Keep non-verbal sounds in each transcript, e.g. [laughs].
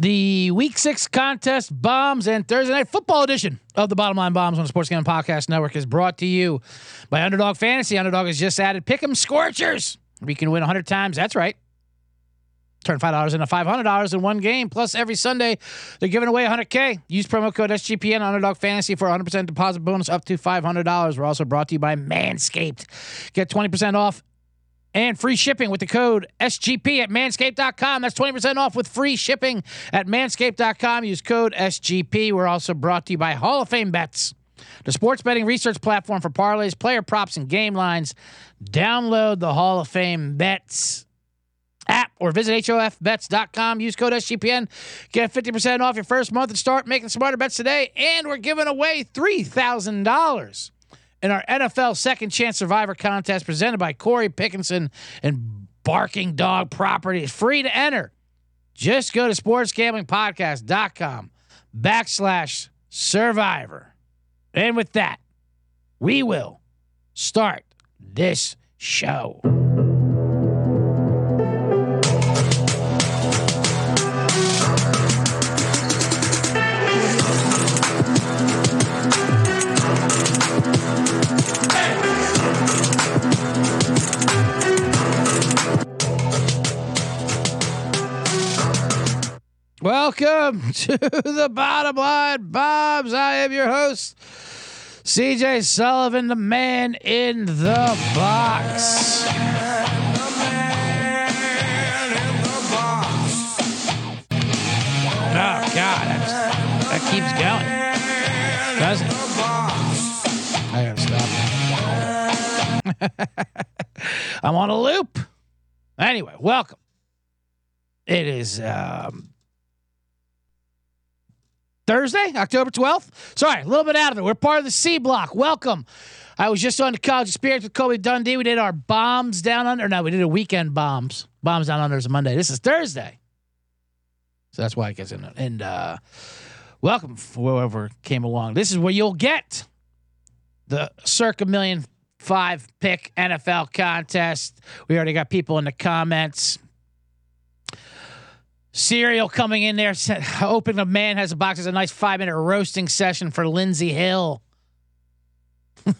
The Week Six contest bombs and Thursday night football edition of the Bottom Line Bombs on the Sports Gambling Podcast Network is brought to you by Underdog Fantasy. Underdog has just added Pick'em Scorchers. We can win 100 times. That's right. Turn $5 into $500 in one game. Plus, every Sunday, they're giving away 100K. Use promo code SGPN Underdog Fantasy for 100% deposit bonus up to $500. We're also brought to you by Manscaped. Get 20% off and free shipping with the code SGP at manscaped.com. That's 20% off with free shipping at manscaped.com. Use code SGP. We're also brought to you by Hall of Fame Bets, the sports betting research platform for parlays, player props, and game lines. Download the Hall of Fame Bets app or visit hofbets.com. Use code SGPN. Get 50% off your first month and start making smarter bets today. And we're giving away $3,000 in our NFL Second Chance Survivor contest presented by Corey Pickinson and Barking Dog Properties. Free to enter. Just go to sportsgamblingpodcast.com backslash survivor. And with that, we will start this show. Welcome [laughs] to the bottom line, Bombs. I am your host, CJ Sullivan, the man in the box. Oh, God, that's, that keeps going. Doesn't it? I gotta stop. [laughs] I'm on a loop. Anyway, welcome. It is um, Thursday, October 12th. Sorry, a little bit out of it. We're part of the C block. Welcome. I was just on the college experience with Kobe Dundee. We did our bombs down under. No, we did a weekend bombs. Bombs down under is Monday. This is Thursday. So that's why it gets in. And uh, welcome whoever came along. This is where you'll get the circa million five pick NFL contest. We already got people in the comments. Cereal coming in there. Open the man has a box. It's a nice five minute roasting session for Lindsey Hill. [laughs]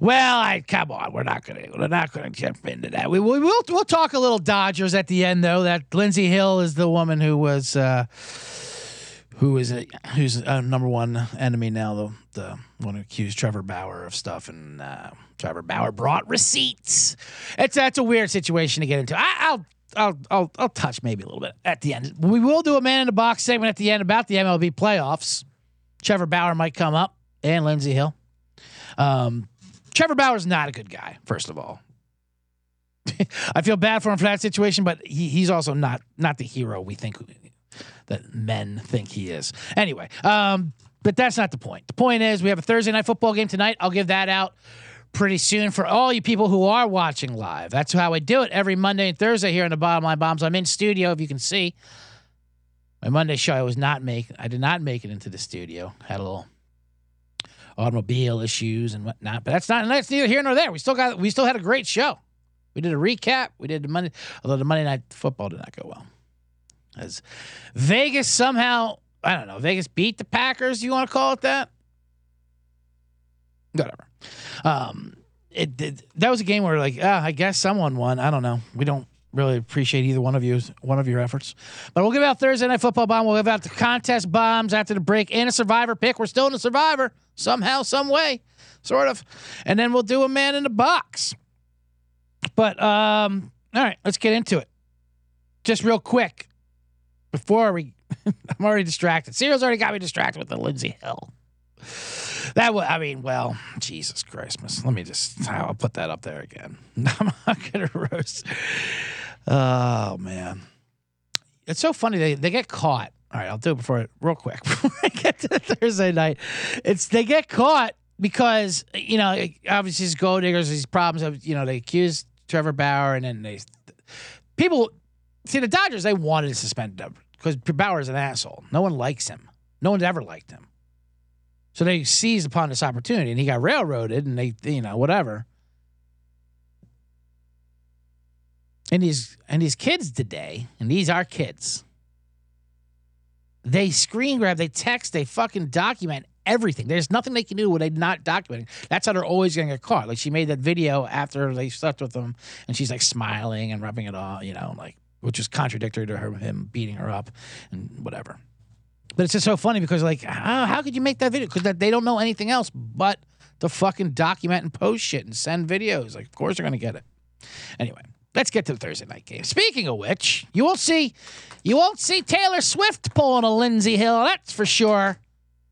well, I come on. We're not gonna. We're not gonna jump into that. We, we will. We'll talk a little Dodgers at the end, though. That Lindsey Hill is the woman who was. Uh, who is a, who's a number one enemy now? The the one who accused Trevor Bauer of stuff, and uh, Trevor Bauer brought receipts. It's that's a weird situation to get into. I, I'll I'll, I'll I'll touch maybe a little bit at the end. We will do a man in the box segment at the end about the MLB playoffs. Trevor Bauer might come up and Lindsey Hill. Um, Trevor Bauer's not a good guy, first of all. [laughs] I feel bad for him for that situation, but he, he's also not not the hero we think that men think he is. Anyway, um, but that's not the point. The point is we have a Thursday night football game tonight. I'll give that out pretty soon for all you people who are watching live. That's how I do it every Monday and Thursday here on the Bottom Line Bombs. I'm in studio, if you can see. My Monday show, I was not make. I did not make it into the studio. Had a little automobile issues and whatnot, but that's not. That's neither here nor there. We still got. We still had a great show. We did a recap. We did the Monday, although the Monday night football did not go well. As Vegas somehow, I don't know, Vegas beat the Packers. You want to call it that? Whatever. Um, it, it that was a game where like, ah, I guess someone won. I don't know. We don't really appreciate either one of you one of your efforts. But we'll give out Thursday night football bomb. We'll give out the contest bombs after the break and a survivor pick. We're still in a survivor somehow, some way, sort of. And then we'll do a man in the box. But um, all right, let's get into it. Just real quick before we, [laughs] I'm already distracted. Cereal's already got me distracted with the Lindsey Hill. That was, I mean, well, Jesus Christmas. Let me just, I'll put that up there again. [laughs] I'm not going to roast. Oh, man. It's so funny. They, they get caught. All right, I'll do it before, real quick, [laughs] before I get to Thursday night. It's, they get caught because, you know, obviously these gold diggers, these problems of, you know, they accuse Trevor Bauer and then they, people, see, the Dodgers, they wanted to suspend him because Bauer's an asshole. No one likes him. No one's ever liked him. So they seized upon this opportunity and he got railroaded and they, you know, whatever. And these and these kids today, and these are kids. They screen grab, they text, they fucking document everything. There's nothing they can do where they're not documenting. That's how they're always to get caught. Like she made that video after they slept with him, and she's like smiling and rubbing it all, you know, like which is contradictory to her him beating her up and whatever. But it's just so funny because like how, how could you make that video? Because they don't know anything else but to fucking document and post shit and send videos. Like of course they're to get it. Anyway. Let's get to the Thursday night game. Speaking of which, you won't see, you won't see Taylor Swift pulling a Lindsey Hill. That's for sure.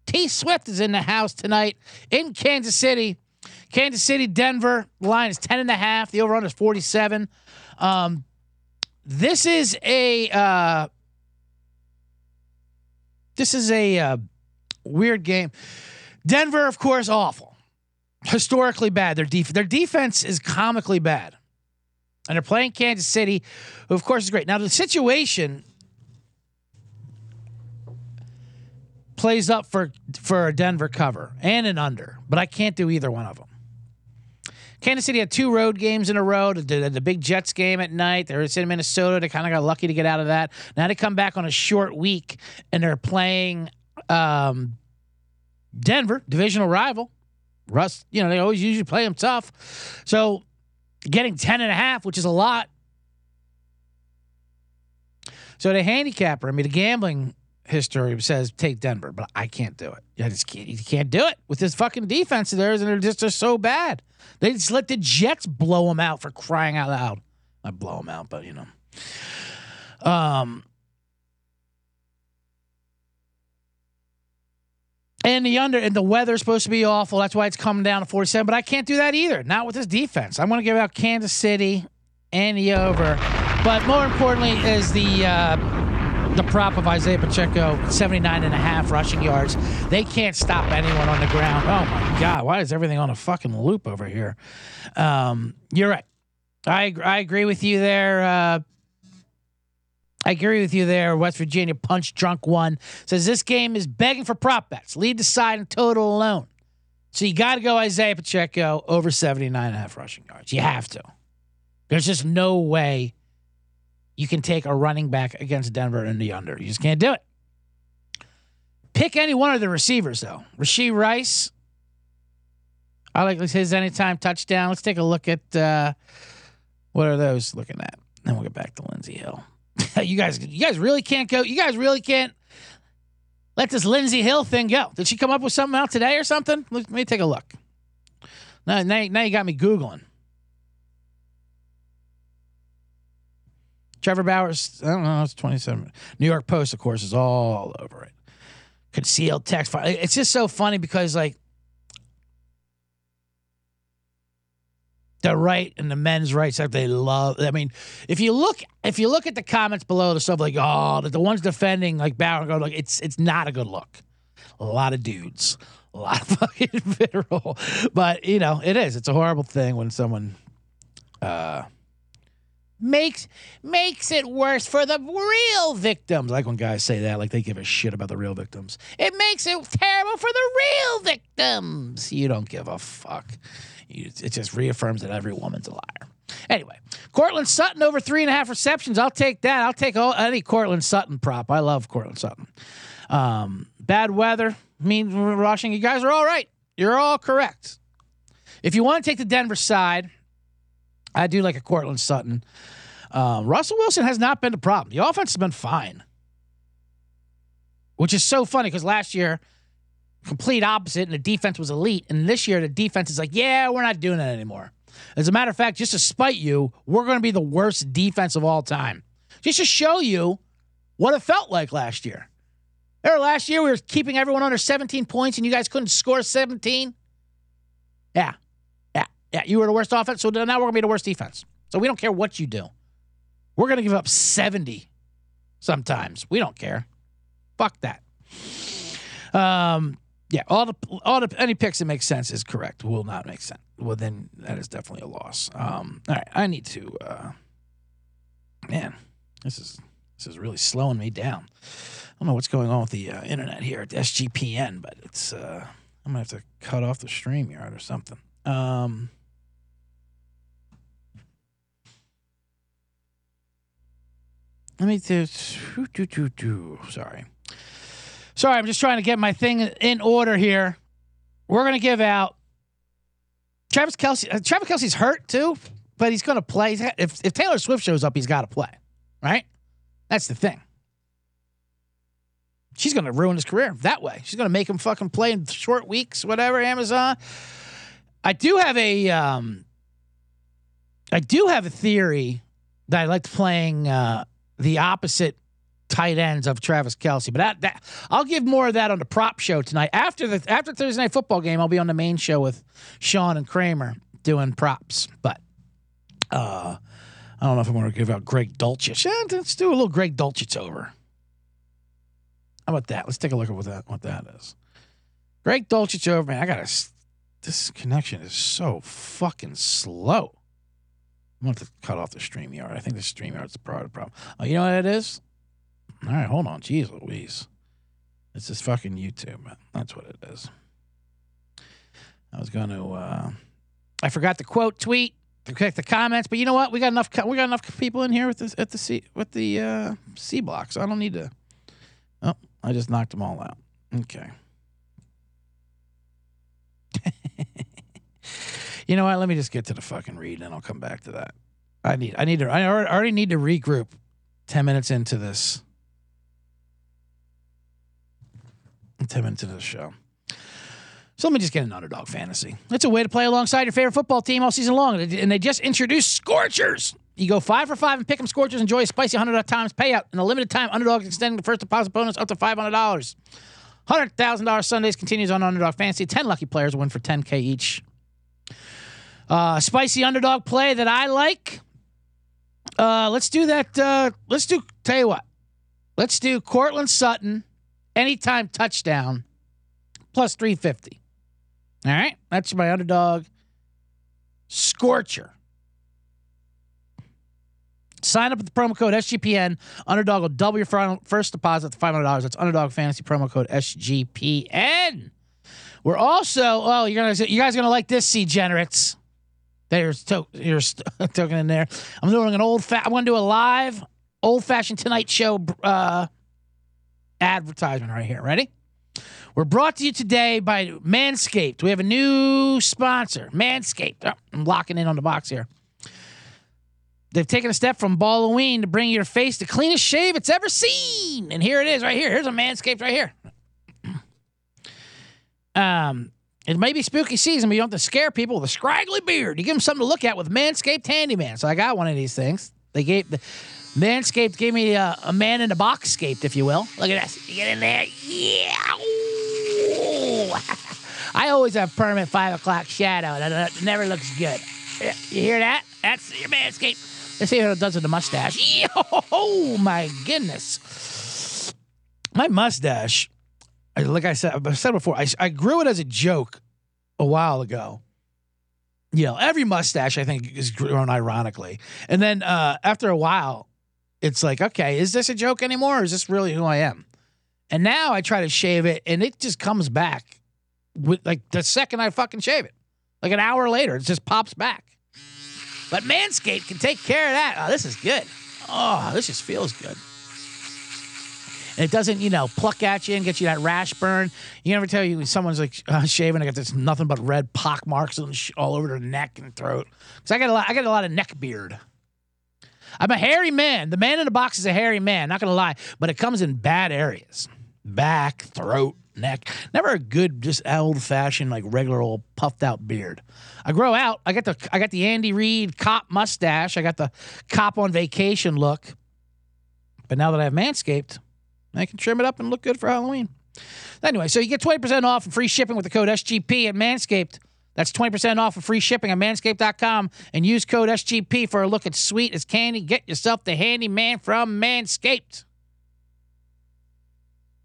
T Swift is in the house tonight in Kansas City. Kansas City, Denver. The line is 10 and a half. The over under is 47. Um, this is a uh, this is a uh, weird game. Denver, of course, awful. Historically bad. Their def- their defense is comically bad. And they're playing Kansas City, who of course is great. Now the situation plays up for for a Denver cover and an under, but I can't do either one of them. Kansas City had two road games in a row. The, the big Jets game at night. They were in Minnesota. They kind of got lucky to get out of that. Now they come back on a short week and they're playing um, Denver, divisional rival. Russ, you know, they always usually play them tough. So getting 10 and a half, which is a lot. So the handicapper, I mean, the gambling history says take Denver, but I can't do it. I just can't. You can't do it with this fucking defense of theirs, and they're just they're so bad. They just let the Jets blow them out for crying out loud. I blow them out, but you know. Um. And the under and the weather's supposed to be awful. That's why it's coming down to 47. But I can't do that either. Not with this defense. I'm going to give out Kansas City and the over. But more importantly is the uh, the prop of Isaiah Pacheco, 79 and a half rushing yards. They can't stop anyone on the ground. Oh my God, why is everything on a fucking loop over here? Um, you're right. I I agree with you there. Uh, I agree with you there. West Virginia punch drunk one says this game is begging for prop bets. Lead the side in total alone. So you got to go Isaiah Pacheco over 79 and a half rushing yards. You have to. There's just no way you can take a running back against Denver in the under. You just can't do it. Pick any one of the receivers, though. Rashee Rice. I like his anytime touchdown. Let's take a look at uh, what are those looking at. Then we'll get back to Lindsey Hill. [laughs] you guys, you guys really can't go. You guys really can't let this Lindsey Hill thing go. Did she come up with something out today or something? Let me take a look. Now, now, now you got me googling. Trevor Bauer's, I don't know, it's 27. New York Post, of course, is all over it. Concealed text. It's just so funny because, like, the right and the men's rights that they love. I mean, if you look if you look at the comments below the stuff like oh the, the ones defending like Bauer go like it's it's not a good look. A lot of dudes, a lot of [laughs] fucking vitriol, but you know it is. It's a horrible thing when someone uh makes makes it worse for the real victims. Like when guys say that, like they give a shit about the real victims. It makes it terrible for the real victims. You don't give a fuck. It just reaffirms that every woman's a liar. Anyway, Courtland Sutton over three and a half receptions. I'll take that. I'll take all, any Courtland Sutton prop. I love Courtland Sutton. Um, bad weather. Mean, rushing. You guys are all right. You're all correct. If you want to take the Denver side, I do like a Courtland Sutton. Um, Russell Wilson has not been the problem. The offense has been fine, which is so funny because last year complete opposite, and the defense was elite. And this year, the defense is like, yeah, we're not doing that anymore. As a matter of fact, just to spite you, we're going to be the worst defense of all time. Just to show you what it felt like last year. There, last year we were keeping everyone under 17 points, and you guys couldn't score 17. Yeah, yeah. You were the worst offense, so now we're going to be the worst defense. So we don't care what you do. We're going to give up 70 sometimes. We don't care. Fuck that. Um, yeah, all the all the any picks that make sense is correct. Will not make sense. Well, then that is definitely a loss. Um, all right, I need to. Uh, man, this is this is really slowing me down. I don't know what's going on with the uh, internet here at SGPN, but it's. Uh, I'm gonna have to cut off the stream yard or something. Um, let me do. Sorry. Sorry, I'm just trying to get my thing in order here. We're going to give out Travis Kelce. Uh, Travis Kelce's hurt too, but he's going to play. If, if Taylor Swift shows up, he's got to play, right? That's the thing. She's going to ruin his career that way. She's going to make him fucking play in short weeks, whatever, Amazon. I do have a, um, I do have a theory that I liked playing uh, the opposite tight ends of Travis Kelce. But that, that I'll give more of that on the prop show tonight. After the after Thursday night football game, I'll be on the main show with Sean and Kramer doing props. But uh, I don't know if I'm going to give out Greg Dulcich. Yeah, let's do a little Greg Dulcich over. How about that? Let's take a look at what that what that is. Greg Dulcich over, man. I got to. This connection is so fucking slow. I'm going to have to cut off the StreamYard. I think the StreamYard's part of the problem. Oh, you know what it is? All right, hold on. Jeez Louise. It's this fucking YouTube. That's what it is. I was going to, uh, I forgot the quote tweet to click the comments, but you know what? We got enough. We got enough people in here with this at the C with the uh, C block, so I don't need to. Oh, I just knocked them all out. Okay. [laughs] you know what? Let me just get to the fucking read, and I'll come back to that. I need. I need to. I already need to regroup. Ten minutes into this. Ten minutes into the show. So let me just get an underdog fantasy. It's a way to play alongside your favorite football team all season long, and they just introduced Scorchers. You go five for five and pick 'em Scorchers. Enjoy a spicy hundred times payout in a limited time. Underdog extending the first deposit bonus up to five hundred dollars. Hundred thousand dollars Sundays continues on Underdog Fantasy. Ten lucky players win for ten k each. Uh, spicy underdog play that I like. Uh, let's do that. Uh, let's do. Tell you what. Let's do Courtland Sutton anytime touchdown plus three fifty. All right, that's my underdog. Scorcher. Sign up with the promo code SGPN. Underdog will double your first deposit to $500. That's Underdog Fantasy promo code SGPN. We're also, oh, you're gonna, you guys are gonna like this, C generates. There's to, you're [laughs] token in there. I'm doing an old fat. I'm gonna do a live old fashioned Tonight Show uh, advertisement right here. Ready? We're brought to you today by Manscaped. We have a new sponsor, Manscaped. Oh, I'm locking in on the box here. They've taken a step from Halloween to bring your face the cleanest shave it's ever seen. And here it is, right here. Here's a Manscaped right here. [clears throat] Um, it may be spooky season, but you don't have to scare people with a scraggly beard. You give them something to look at with Manscaped Handyman. So I got one of these things. They gave the Manscaped gave me a, a man in a box scaped, if you will. Look at this. You get in there. Yeah. [laughs] I always have permanent five o'clock shadow. That never looks good. You hear that? That's your Manscaped. Let's see how it does with the mustache. [laughs] Oh my goodness. My mustache, like I said, I've said before, I, I grew it as a joke a while ago. You know, every mustache I think is grown ironically. And then uh, after a while, it's like, okay, is this a joke anymore or is this really who I am? And now I try to shave it and it just comes back with like the second I fucking shave it. Like an hour later, it just pops back. But Manscaped can take care of that. Oh, this is good. Oh, this just feels good. And it doesn't, you know, pluck at you and get you that rash burn. You never tell you when someone's like uh, shaving, I got this nothing but red pock marks all over their neck and throat. Because I got a lot, I got a lot of neck beard. I'm a hairy man. The man in the box is a hairy man. Not gonna lie, but it comes in bad areas: back, throat, neck. Never a good, just old fashioned, like regular old puffed out beard. I grow out. I got the I got the Andy Reid cop mustache. I got the cop on vacation look. But now that I have Manscaped, I can trim it up and look good for Halloween. Anyway, so you get 20% off and free shipping with the code SGP at Manscaped. That's 20% off and free shipping at manscaped.com and use code SGP for a look as sweet as candy. Get yourself the handyman from Manscaped.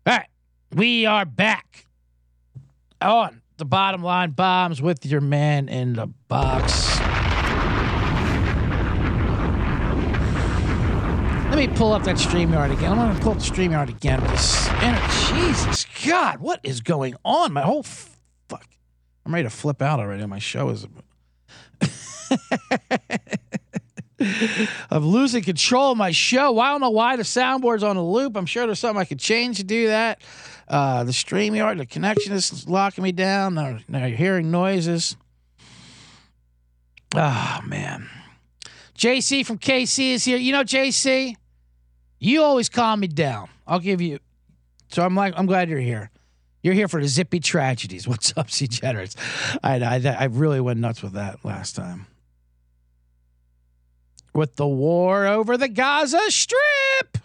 All right. We are back on the bottom line bombs with your man in the box. Let me pull up that StreamYard again. I'm going to pull up the StreamYard again. Jesus God, what is going on? My whole fuck. I'm ready to flip out already. My show is. [laughs] I'm losing control of my show. I don't know why the soundboard's on a loop. I'm sure there's something I could change to do that. Uh, the stream yard, the connection is locking me down. Now, now you're hearing noises. Oh man. JC from KC is here. You know, JC, you always calm me down. I'll give you. So I'm like, I'm glad you're here. You're here for the zippy tragedies. [laughs] What's up, C Generous? I, I, I really went nuts with that last time. With the war over the Gaza Strip.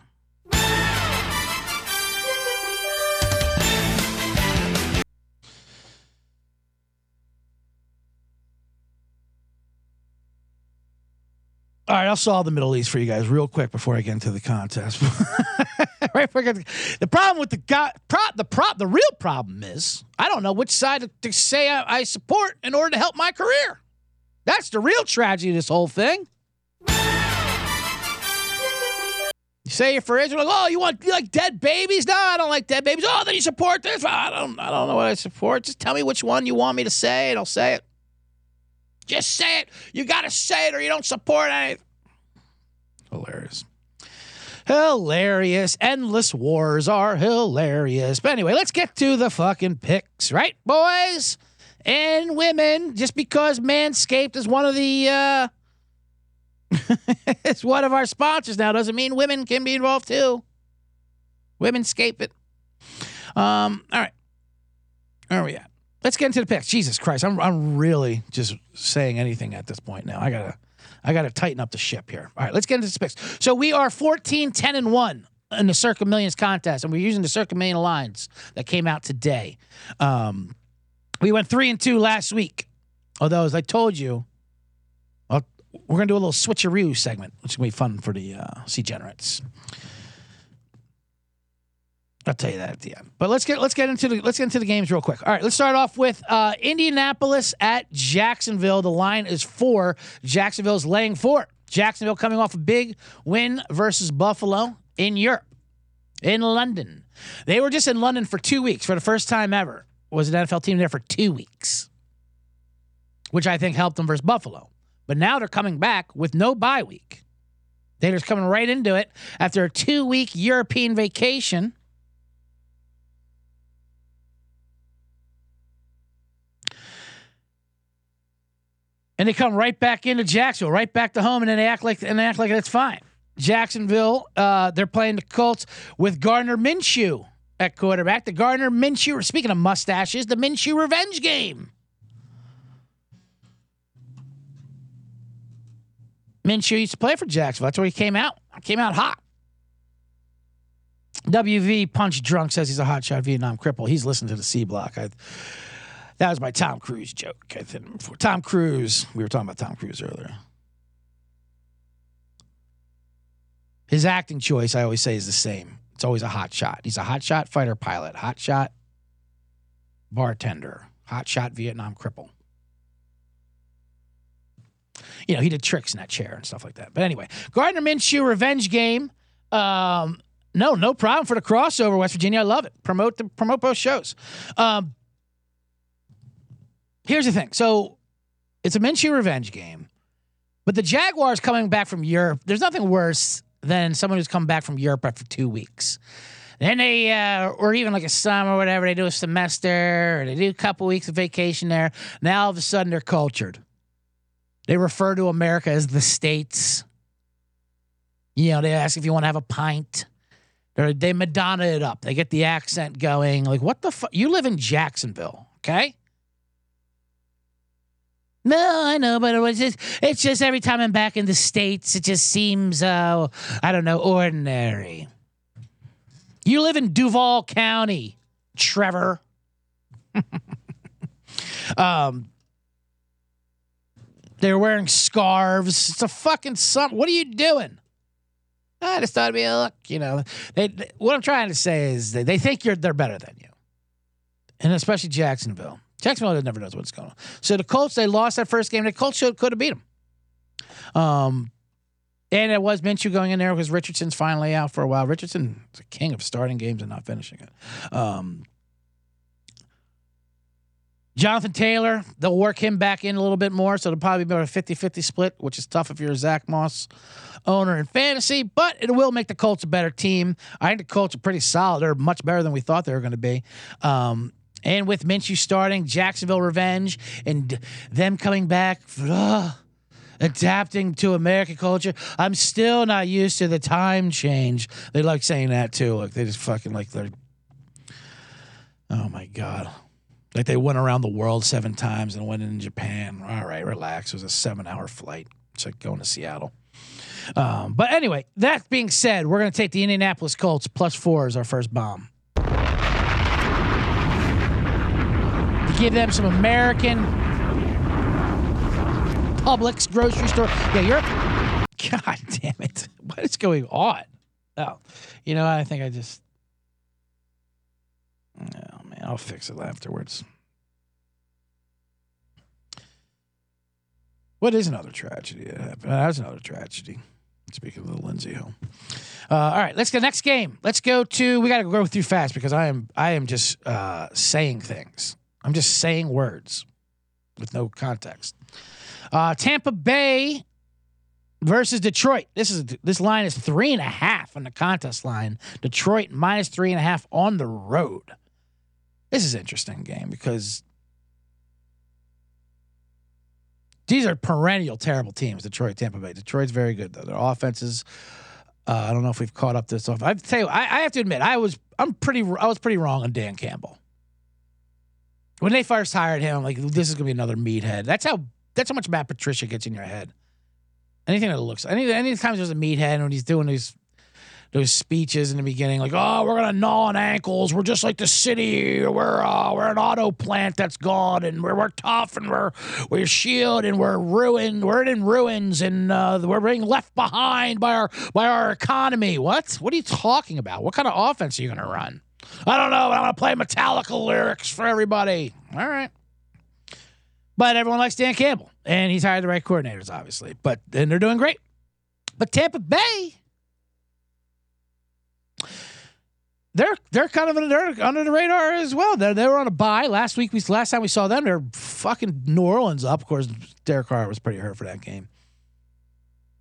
All right, I'll solve the Middle East for you guys real quick before I get into the contest. [laughs] right, the problem with the guy, prop, the prop, the real problem is I don't know which side to, say I, I, support in order to help my career. That's the real tragedy of this whole thing. You say you're for Israel, like, oh, you want you like dead babies? No, I don't like dead babies. Oh, then you support this? I don't, I don't know what I support. Just tell me which one you want me to say, and I'll say it. Just say it. You got to say it or you don't support anything. Hilarious. Hilarious. Endless wars are hilarious. But anyway, let's get to the fucking picks, right, boys and women? Just because Manscaped is one of the, uh, [laughs] it's one of our sponsors now doesn't mean women can be involved too. Women scape it. Um, all right. Where are we at? Let's get into the picks. Jesus Christ, I'm I'm really just saying anything at this point now. I gotta I gotta tighten up the ship here. All right, let's get into the picks. So we are 14, 10, and 1 in the Circa Millions contest, and we're using the Circa Million lines that came out today. Um, we went three and two last week. Although, as I told you, I'll, we're gonna do a little switcheroo segment, which is gonna be fun for the uh, C generates. I'll tell you that at the end. But let's get let's get into the let's get into the games real quick. All right, let's start off with uh, Indianapolis at Jacksonville. The line is four. Jacksonville's laying four. Jacksonville coming off a big win versus Buffalo in Europe, in London. They were just in London for two weeks for the first time ever. Was an NFL team there for two weeks, which I think helped them versus Buffalo. But now they're coming back with no bye week. They're just coming right into it after a two week European vacation and they come right back into Jacksonville, right back to home, and then they act like and act like it's fine. Jacksonville, uh, they're playing the Colts with Gardner Minshew at quarterback. The Gardner Minshew, speaking of mustaches, the Minshew revenge game. Minshew used to play for Jacksonville. That's where he came out. Came out hot. WV Punch Drunk says he's a hotshot Vietnam cripple. He's listening to the C block. I that was my Tom Cruise joke. I think before Tom Cruise, we were talking about Tom Cruise earlier. His acting choice, I always say, is the same. It's always a hot shot. He's a hot shot fighter pilot, hot shot bartender, hot shot Vietnam cripple. You know, he did tricks in that chair and stuff like that. But anyway, Gardner Minshew revenge game. Um, no, no problem for the crossover, West Virginia. I love it. Promote the promote both shows. Um, Here's the thing. So it's a Minshew revenge game, but the Jaguars coming back from Europe, there's nothing worse than someone who's come back from Europe after two weeks. Then they, uh, or even like a summer or whatever, they do a semester or they do a couple weeks of vacation there. Now all of a sudden they're cultured. They refer to America as the States. You know, they ask if you want to have a pint. They're, they Madonna it up. They get the accent going. Like, what the fuck? You live in Jacksonville, okay? No, I know, but it was just, it's just every time I'm back in the States, it just seems, uh, I don't know, ordinary. You live in Duval County, Trevor. [laughs] um, they're wearing scarves. It's a fucking something. What are you doing? I just thought it'd be a look. You know, they, they, what I'm trying to say is they, they think you're they're better than you, and especially Jacksonville. Jacksonville never knows what's going on. So the Colts, they lost that first game. The Colts should, could have beat them. Um, and it was Minshew going in there because Richardson's finally out for a while. Richardson's a king of starting games and not finishing it. Um, Jonathan Taylor, they'll work him back in a little bit more. So it'll probably be about a 50 50 split, which is tough if you're a Zach Moss owner in fantasy, but it will make the Colts a better team. I think the Colts are pretty solid. They're much better than we thought they were going to be. Um, and with Minshew starting, Jacksonville revenge, and them coming back, ugh, adapting to American culture. I'm still not used to the time change. They like saying that too. Like they just fucking like they're. Oh my god. Like they went around the world seven times and went in Japan. All right, relax. It was a seven hour flight. It's like going to Seattle. Um, but anyway, that being said, we're going to take the Indianapolis Colts plus four as our first bomb. Give them some American Publix grocery store. Yeah, you're. [laughs] God damn it. What is going on? Oh, you know, I think I just. Oh, man. I'll fix it afterwards. What is another tragedy that happened? That's another tragedy. Speaking of the Lindsey Hill. Uh, all right, let's go next game. Let's go to. We got to go through fast because I am I am just uh, saying things. I'm just saying words with no context. Uh, Tampa Bay versus Detroit. This is this line is three and a half on the contest line. Detroit minus three and a half on the road. This is interesting game because these are perennial terrible teams. Detroit, Tampa Bay. Detroit's very good though. Their offenses. Uh, I don't know if we've caught up this off. I tell you, I, I have to admit, I was I'm pretty I was pretty wrong on Dan Campbell when they first hired him. I'm like, this is gonna be another meathead. That's how that's how much Matt Patricia gets in your head. Anything that looks any anytime there's a meathead when he's doing these those speeches in the beginning, like, oh, we're gonna gnaw on ankles. We're just like the city. We're uh, we're an auto plant that's gone, and we're, we're tough, and we're we're shield, and we're ruined. We're in ruins, and uh, we're being left behind by our by our economy. What? What are you talking about? What kind of offense are you gonna run? I don't know. But I'm gonna play Metallica lyrics for everybody. All right. But everyone likes Dan Campbell, and he's hired the right coordinators, obviously. But and they're doing great. But Tampa Bay, they're they're kind of they're under the radar as well. They they were on a bye last week. We last time we saw them, they're fucking New Orleans up. Of course, Derek Carr was pretty hurt for that game.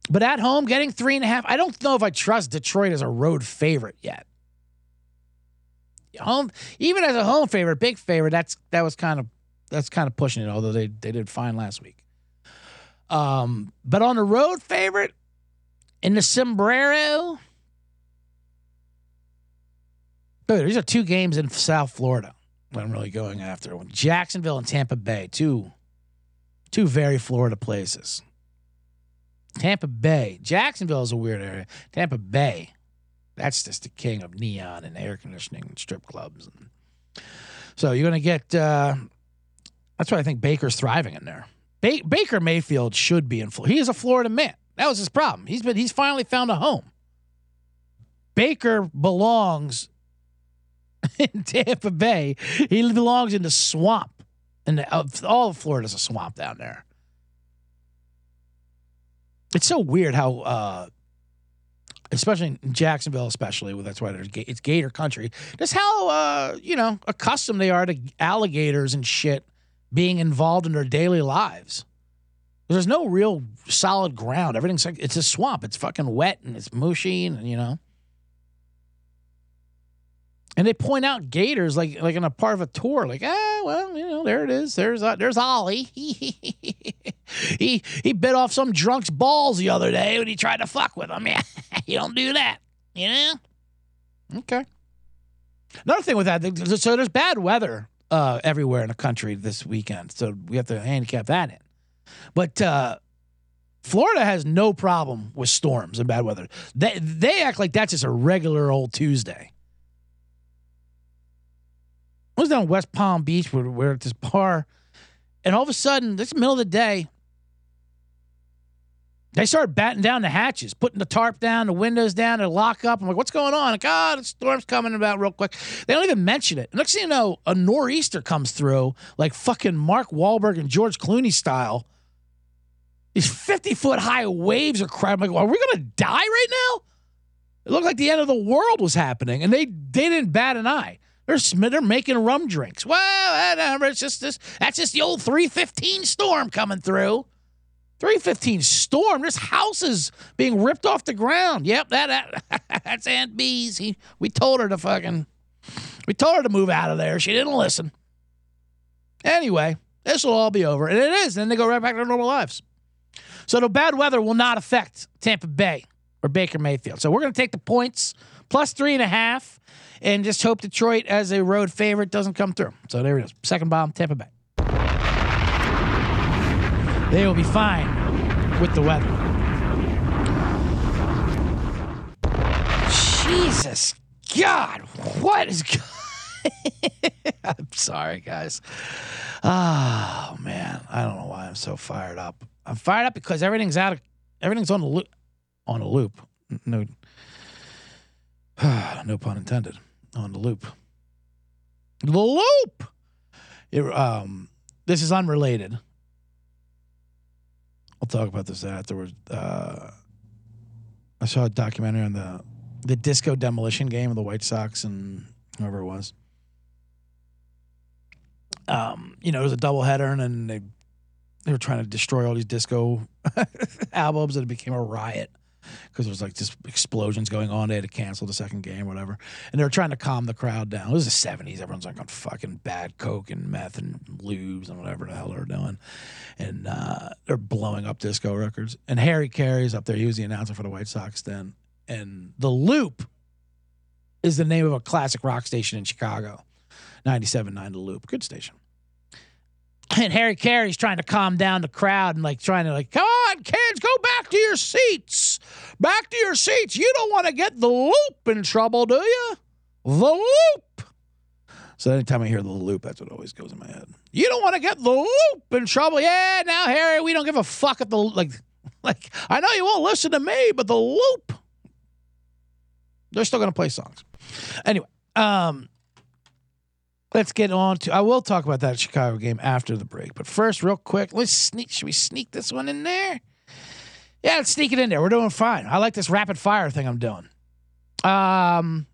But at home, getting three and a half. I don't know if I trust Detroit as a road favorite yet. Home, even as a home favorite, big favorite. That's that was kind of that's kind of pushing it. Although they they did fine last week. Um, but on the road favorite in the sombrero. Dude, these are two games in South Florida. I'm really going after. Jacksonville and Tampa Bay, two, two very Florida places. Tampa Bay, Jacksonville is a weird area. Tampa Bay, that's just the king of neon and air conditioning and strip clubs. And So you're going to get. Uh, that's why I think Baker's thriving in there. Ba- Baker Mayfield should be in Florida. He is a Florida man. That was his problem. He's been. He's finally found a home. Baker belongs [laughs] in Tampa Bay. He belongs in the swamp. And all of Florida's a swamp down there. It's so weird how, uh, especially in Jacksonville, especially well, that's why it's Gator country. Just how uh, you know accustomed they are to alligators and shit being involved in their daily lives. There's no real solid ground. Everything's like it's a swamp. It's fucking wet and it's mushy and you know. And they point out gators like like in a part of a tour, like ah, well, you know, there it is. There's uh, there's Ollie. [laughs] he he bit off some drunk's balls the other day when he tried to fuck with him. [laughs] Yeah, you don't do that, you know. Okay. Another thing with that, so there's bad weather uh, everywhere in the country this weekend, so we have to handicap that in. But uh, Florida has no problem with storms and bad weather. They they act like that's just a regular old Tuesday. I was down West Palm Beach where we're at this bar, and all of a sudden, this middle of the day, they started batting down the hatches, putting the tarp down, the windows down, to lock up. I'm like, what's going on? Like, ah, oh, the storm's coming about real quick. They don't even mention it. Next thing you know, a nor'easter comes through, like fucking Mark Wahlberg and George Clooney style. These 50 foot high waves are crashing. I'm like, are we going to die right now? It looked like the end of the world was happening, and they, they didn't bat an eye. They're they're making rum drinks. Well, whatever. It's just this. That's just the old 315 storm coming through. 315 storm. There's houses being ripped off the ground. Yep, that, that [laughs] that's Aunt Bees. He, we told her to fucking, we told her to move out of there. She didn't listen. Anyway, this will all be over, and it is. And then they go right back to their normal lives. So the bad weather will not affect Tampa Bay or Baker Mayfield. So we're going to take the points plus three and a half, and just hope Detroit as a road favorite doesn't come through. So there it is. Second bomb, Tampa Bay. They will be fine with the weather. Jesus God, what is [laughs] I'm sorry, guys. Oh man, I don't know why I'm so fired up. I'm fired up because everything's out of everything's on the loop on a loop. No [sighs] no pun intended. On the loop. The loop. It, um, this is unrelated. I'll talk about this afterwards. Uh, I saw a documentary on the the disco demolition game of the White Sox and whoever it was. Um, you know, it was a doubleheader, and then they they were trying to destroy all these disco [laughs] albums, and it became a riot because there was like just explosions going on. They had to cancel the second game, whatever. And they were trying to calm the crowd down. It was the 70s. Everyone's like on fucking bad coke and meth and lubes and whatever the hell they're doing. And uh, they're blowing up disco records. And Harry Caray's up there. He was the announcer for the White Sox then. And The Loop is the name of a classic rock station in Chicago. 97.9 The Loop. Good station and Harry Caray's trying to calm down the crowd and like trying to like, come on, kids, go back to your seats. Back to your seats. You don't want to get the loop in trouble, do you? The loop. So anytime I hear the loop, that's what always goes in my head. You don't want to get the loop in trouble. Yeah, now Harry, we don't give a fuck at the like [laughs] like I know you won't listen to me, but the loop. They're still gonna play songs. Anyway, um, let's get on to. I will talk about that Chicago game after the break, but first, real quick, let's sneak. Should we sneak this one in there? Yeah, let's sneak it in there. We're doing fine. I like this rapid fire thing I'm doing. Um,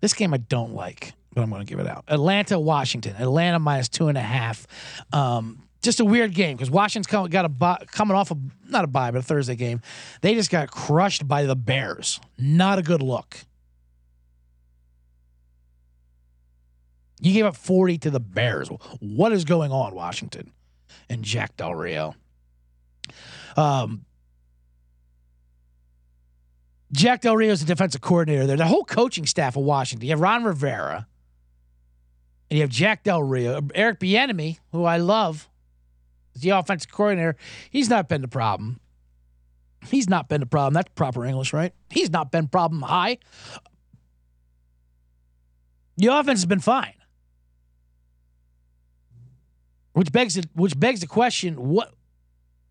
this game I don't like, but I'm going to give it out. Atlanta, Washington. Atlanta minus two and a half. Um, just a weird game because Washington's come, got a bye, coming off of not a bye, but a Thursday game. They just got crushed by the Bears. Not a good look. You gave up 40 to the Bears. What is going on, Washington? And Jack Del Rio. Um, Jack Del Rio is the defensive coordinator there. The whole coaching staff of Washington. You have Ron Rivera, and you have Jack Del Rio, Eric Bieniemy, who I love, is the offensive coordinator. He's not been the problem. He's not been the problem. That's proper English, right? He's not been problem high. The offense has been fine. Which begs which begs the question: what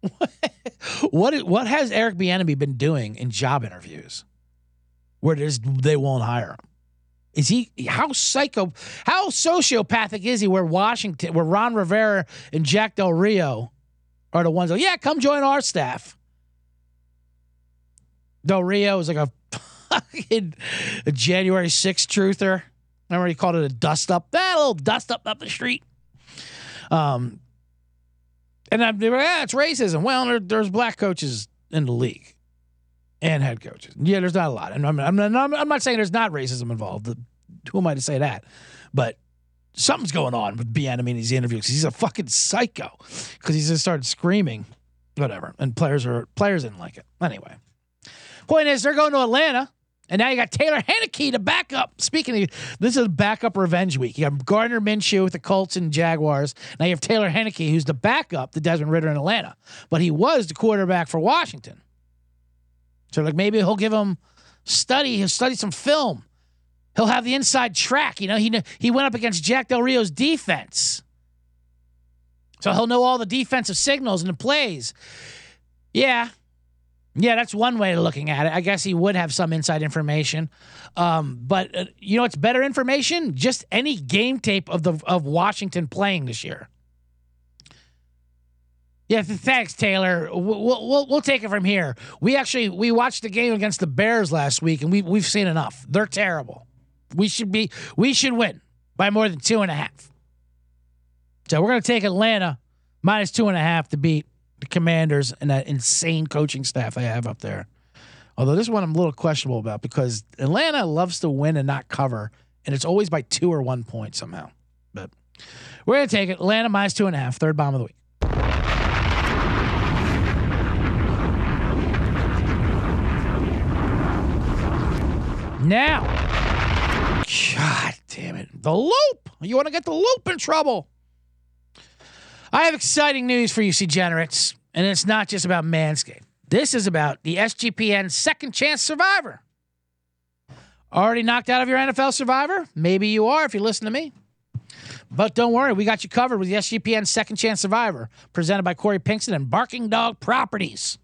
[laughs] what what has Eric Bieniemy been doing in job interviews where they won't hire him? Is he how psycho how sociopathic is he? Where Washington, where Ron Rivera and Jack Del Rio are the ones that yeah, come join our staff. Del Rio is like a fucking a January 6th truther. Remember he called it a dust up? That little dust up up the street. Um, and I'm yeah, it's racism. Well, there, there's black coaches in the league and head coaches. Yeah, there's not a lot. And I'm, I'm, I'm, I'm not saying there's not racism involved. Who am I to say that? But something's going on with Bieniemy in these interviews. He's a fucking psycho because he just started screaming, whatever. And players are players didn't like it. Anyway, point is they're going to Atlanta. And now you got Taylor Heinicke to back up. Speaking of, this is backup revenge week. You got Gardner Minshew with the Colts and Jaguars. Now you have Taylor Heinicke, who's the backup to Desmond Ridder in Atlanta, but he was the quarterback for Washington. So like maybe he'll give him study. He'll study some film. He'll have the inside track. You know, he he went up against Jack Del Rio's defense, so he'll know all the defensive signals and the plays. Yeah, yeah, that's one way of looking at it. I guess he would have some inside information, um, but uh, you know, it's better information. Just any game tape of the of Washington playing this year. Yeah, thanks, Taylor. We'll, we'll we'll take it from here. We actually we watched the game against the Bears last week, and we we've seen enough. They're terrible. We should be we should win. by more than two and a half. So we're to take Atlanta minus two and a half to beat the Commanders and that insane coaching staff they have up there. Although this one I'm a little questionable about because Atlanta loves to win and not cover, and it's always by two or one point somehow. But we're to take it. Atlanta minus two and a half, third bomb of the week. Now, God damn it. The loop. You want to get the loop in trouble. I have exciting news for you, degenerates, and it's not just about Manscaped. This is about the SGPN Second Chance Survivor. Already knocked out of your NFL Survivor? Maybe you are if you listen to me. But don't worry, we got you covered with the SGPN Second Chance Survivor, presented by Corey Pinkston and Barking Dog Properties.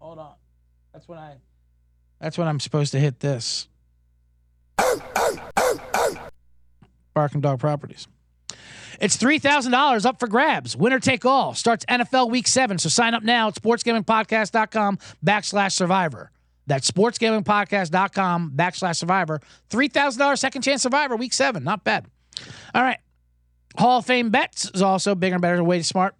Hold on. That's when I that's when I'm supposed to hit this. Barking Dog Properties. It's $3,000 up for grabs. Winner take all. Starts NFL Week 7. So sign up now at sportsgamblingpodcast.com backslash survivor. That's sportsgamblingpodcast.com backslash survivor. $3,000 second chance survivor Week 7. Not bad. All right. Hall of Fame bets is also bigger and better way to smart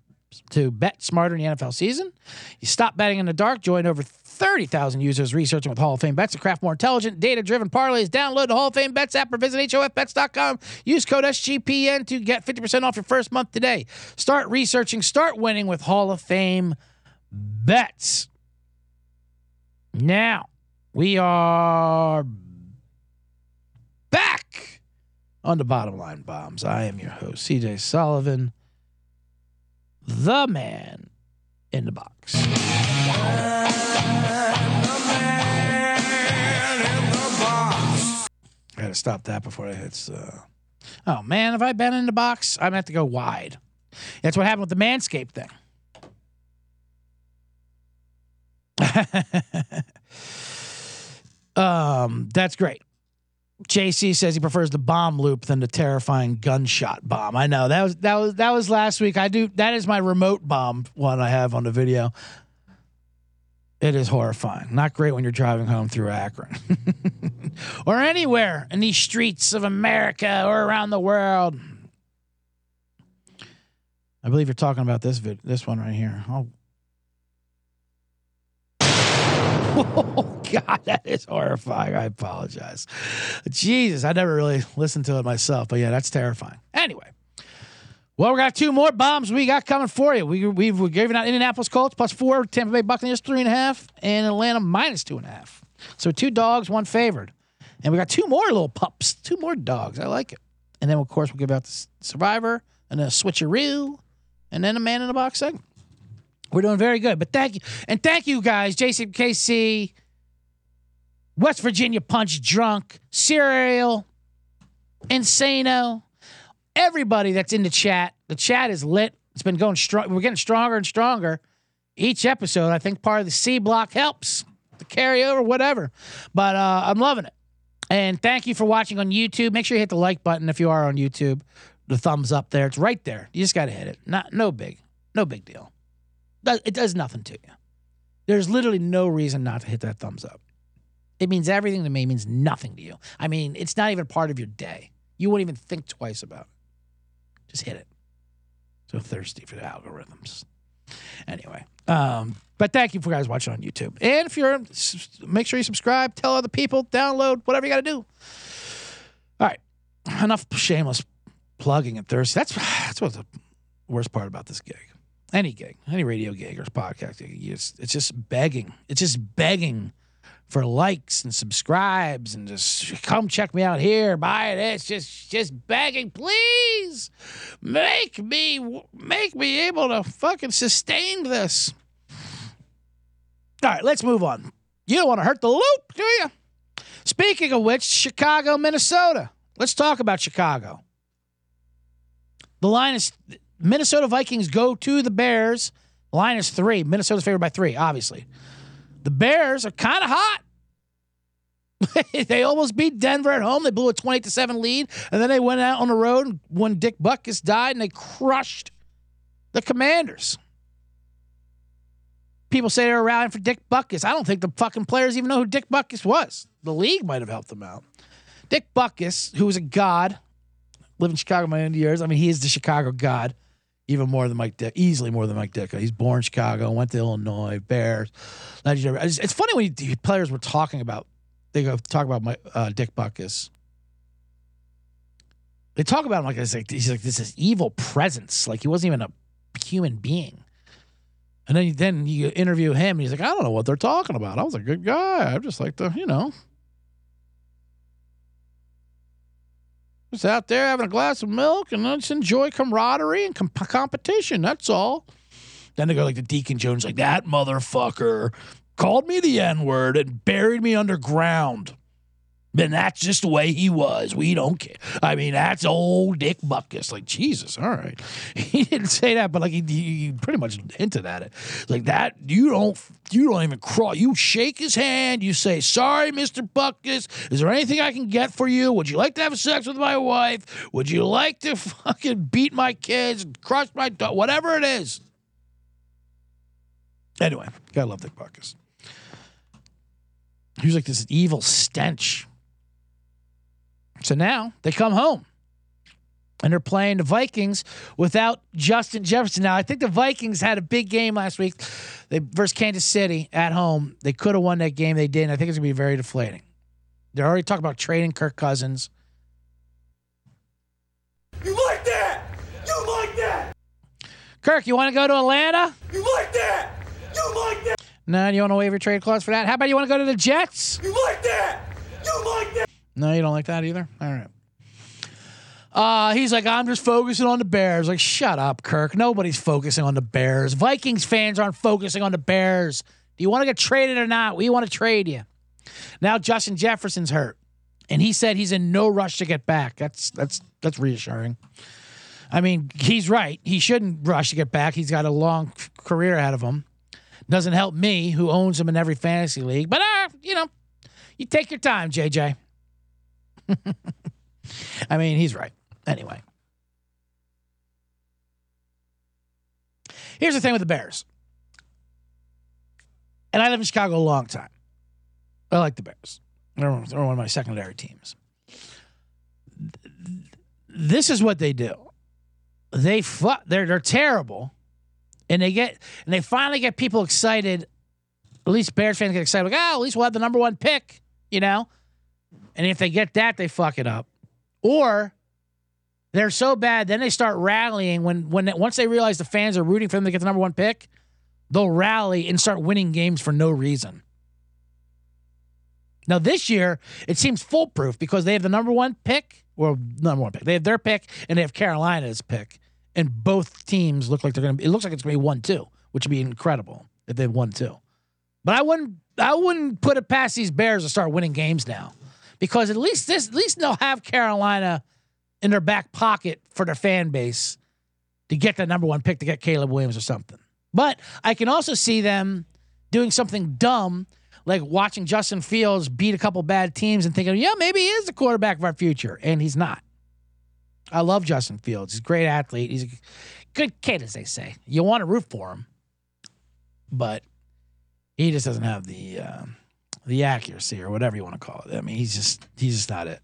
to bet smarter in the NFL season. You stop betting in the dark. Join over 30,000 users researching with Hall of Fame bets to craft more intelligent, data driven parlays. Download the Hall of Fame bets app or visit HOFBets.com. Use code SGPN to get 50% off your first month today. Start researching, start winning with Hall of Fame bets. Now, we are back on the bottom line bombs. I am your host, CJ Sullivan, the man in the box. I gotta stop that before it hits. Uh... Oh man, have I been in the box? I'm gonna have to go wide. That's what happened with the Manscaped thing. [laughs] um, that's great. JC says he prefers the bomb loop than the terrifying gunshot bomb. I know that was that was that was last week. I do that is my remote bomb one I have on the video. It is horrifying. Not great when you're driving home through Akron [laughs] or anywhere in these streets of America or around the world. I believe you're talking about this vid- this one right here. [laughs] Oh. God, that is horrifying. I apologize. Jesus, I never really listened to it myself, but yeah, that's terrifying. Anyway, well, we got two more bombs we got coming for you. We, we've, we're out Indianapolis Colts plus four, Tampa Bay Buccaneers three and a half, and Atlanta minus two and a half. So two dogs, one favored. And we got two more little pups, two more dogs. I like it. And then, of course, we'll give out the Survivor and a switcheroo and then a man in a box segment. We're doing very good. But thank you. And thank you guys, Jason KC, West Virginia Punch Drunk, Serial, Insano, everybody that's in the chat. The chat is lit. It's been going strong. We're getting stronger and stronger each episode. I think part of the C block helps to carry over, whatever. But uh, I'm loving it. And thank you for watching on YouTube. Make sure you hit the like button if you are on YouTube. The thumbs up there. It's right there. You just got to hit it. Not no big, no big deal. It does nothing to you. There's literally no reason not to hit that thumbs up. It means everything to me. Means nothing to you. I mean, it's not even part of your day. You won't even think twice about it. Just hit it. So thirsty for the algorithms. Anyway, um, but thank you for guys watching on YouTube. And if you're, make sure you subscribe, tell other people, download, whatever you got to do. All right, enough shameless plugging and thirsty. That's that's what's the worst part about this gig. Any gig, any radio gig or podcast gig, it's, it's just begging. It's just begging for likes and subscribes and just come check me out here, buy this, just just begging, please make me make me able to fucking sustain this. All right, let's move on. You don't want to hurt the loop, do you? Speaking of which, Chicago, Minnesota. Let's talk about Chicago. The line is Minnesota Vikings go to the Bears. Line is three. Minnesota's favored by three, obviously. The Bears are kind of hot. [laughs] they almost beat Denver at home. They blew a 28 to 7 lead. And then they went out on the road when Dick Butkus died and they crushed the Commanders. People say they were rallying for Dick Butkus. I don't think the fucking players even know who Dick Butkus was. The league might have helped them out. Dick Butkus, who was a god, lived in Chicago my own years. I mean, he is the Chicago god, even more than Mike Ditka, easily more than Mike Ditka. He's born in Chicago, went to Illinois, Bears, legendary. It's, funny when you, players were talking about, they go talk about my uh, Dick Butkus. They talk about him like, like he's like this is evil presence. Like he wasn't even a human being. And then, then you interview him, and he's like, I don't know what they're talking about. I was a good guy. I just like to, you know, just out there having a glass of milk and just enjoy camaraderie and competition. That's all. Then they go like the Deacon Jones, like that motherfucker called me the N word and buried me underground. And that's just the way he was. We don't care. I mean, that's old Dick Butkus. Like, Jesus, all right. [laughs] He didn't say that, but like he, he pretty much hinted at it. Like that, you don't you don't even crawl. You shake his hand, you say, Sorry, Mr. Butkus. Is there anything I can get for you? Would you like to have sex with my wife? Would you like to [laughs] fucking beat my kids, and crush my dog? Whatever it is. Anyway, gotta love Dick Butkus. He was like this evil stench so now they come home and they're playing the Vikings without Justin Jefferson. Now, I think the Vikings had a big game last week. They versus Kansas City at home. They could have won that game. They didn't. I think it's gonna be very deflating. They're already talking about trading Kirk Cousins. You like that? You like that? Kirk, you want to go to Atlanta? You like that? You like that? No, you want to waive your trade clause for that? How about you want to go to the Jets? You like that? You like that? No, you don't like that either? All right. Uh, he's like, I'm just focusing on the Bears. Like, shut up, Kirk. Nobody's focusing on the Bears. Vikings fans aren't focusing on the Bears. Do you want to get traded or not? We want to trade you. Now Justin Jefferson's hurt. And he said he's in no rush to get back. That's that's that's reassuring. I mean, he's right. He shouldn't rush to get back. He's got a long career ahead of him. Doesn't help me, who owns him in every fantasy league. But uh, you know, you take your time, JJ. [laughs] I mean, he's right. Anyway. Here's the thing with the Bears. And I live in Chicago a long time. I like the Bears. They're one of my secondary teams. This is what they do. They fu- they're they're terrible, and they get and they finally get people excited. At least Bears fans get excited. Like, oh, at least we'll have the number one pick. You know, and if they get that, they fuck it up. Or they're so bad, then they start rallying when when once they realize the fans are rooting for them to get the number one pick, they'll rally and start winning games for no reason. Now this year, it seems foolproof because they have the number one pick, or number one pick. They have their pick and they have Carolina's pick, and both teams look like they're gonna. Be, it looks like it's gonna be one two, which would be incredible if they won two. But I wouldn't. I wouldn't put it past these Bears to start winning games now because at least this at least they'll have Carolina in their back pocket for their fan base to get the number one pick to get Caleb Williams or something. But I can also see them doing something dumb like watching Justin Fields beat a couple bad teams and thinking, yeah, maybe he is the quarterback of our future, and he's not. I love Justin Fields. He's a great athlete. He's a good kid, as they say. You want to root for him, but he just doesn't have the. Uh, the accuracy or whatever you want to call it. I mean, he's just he's just not it.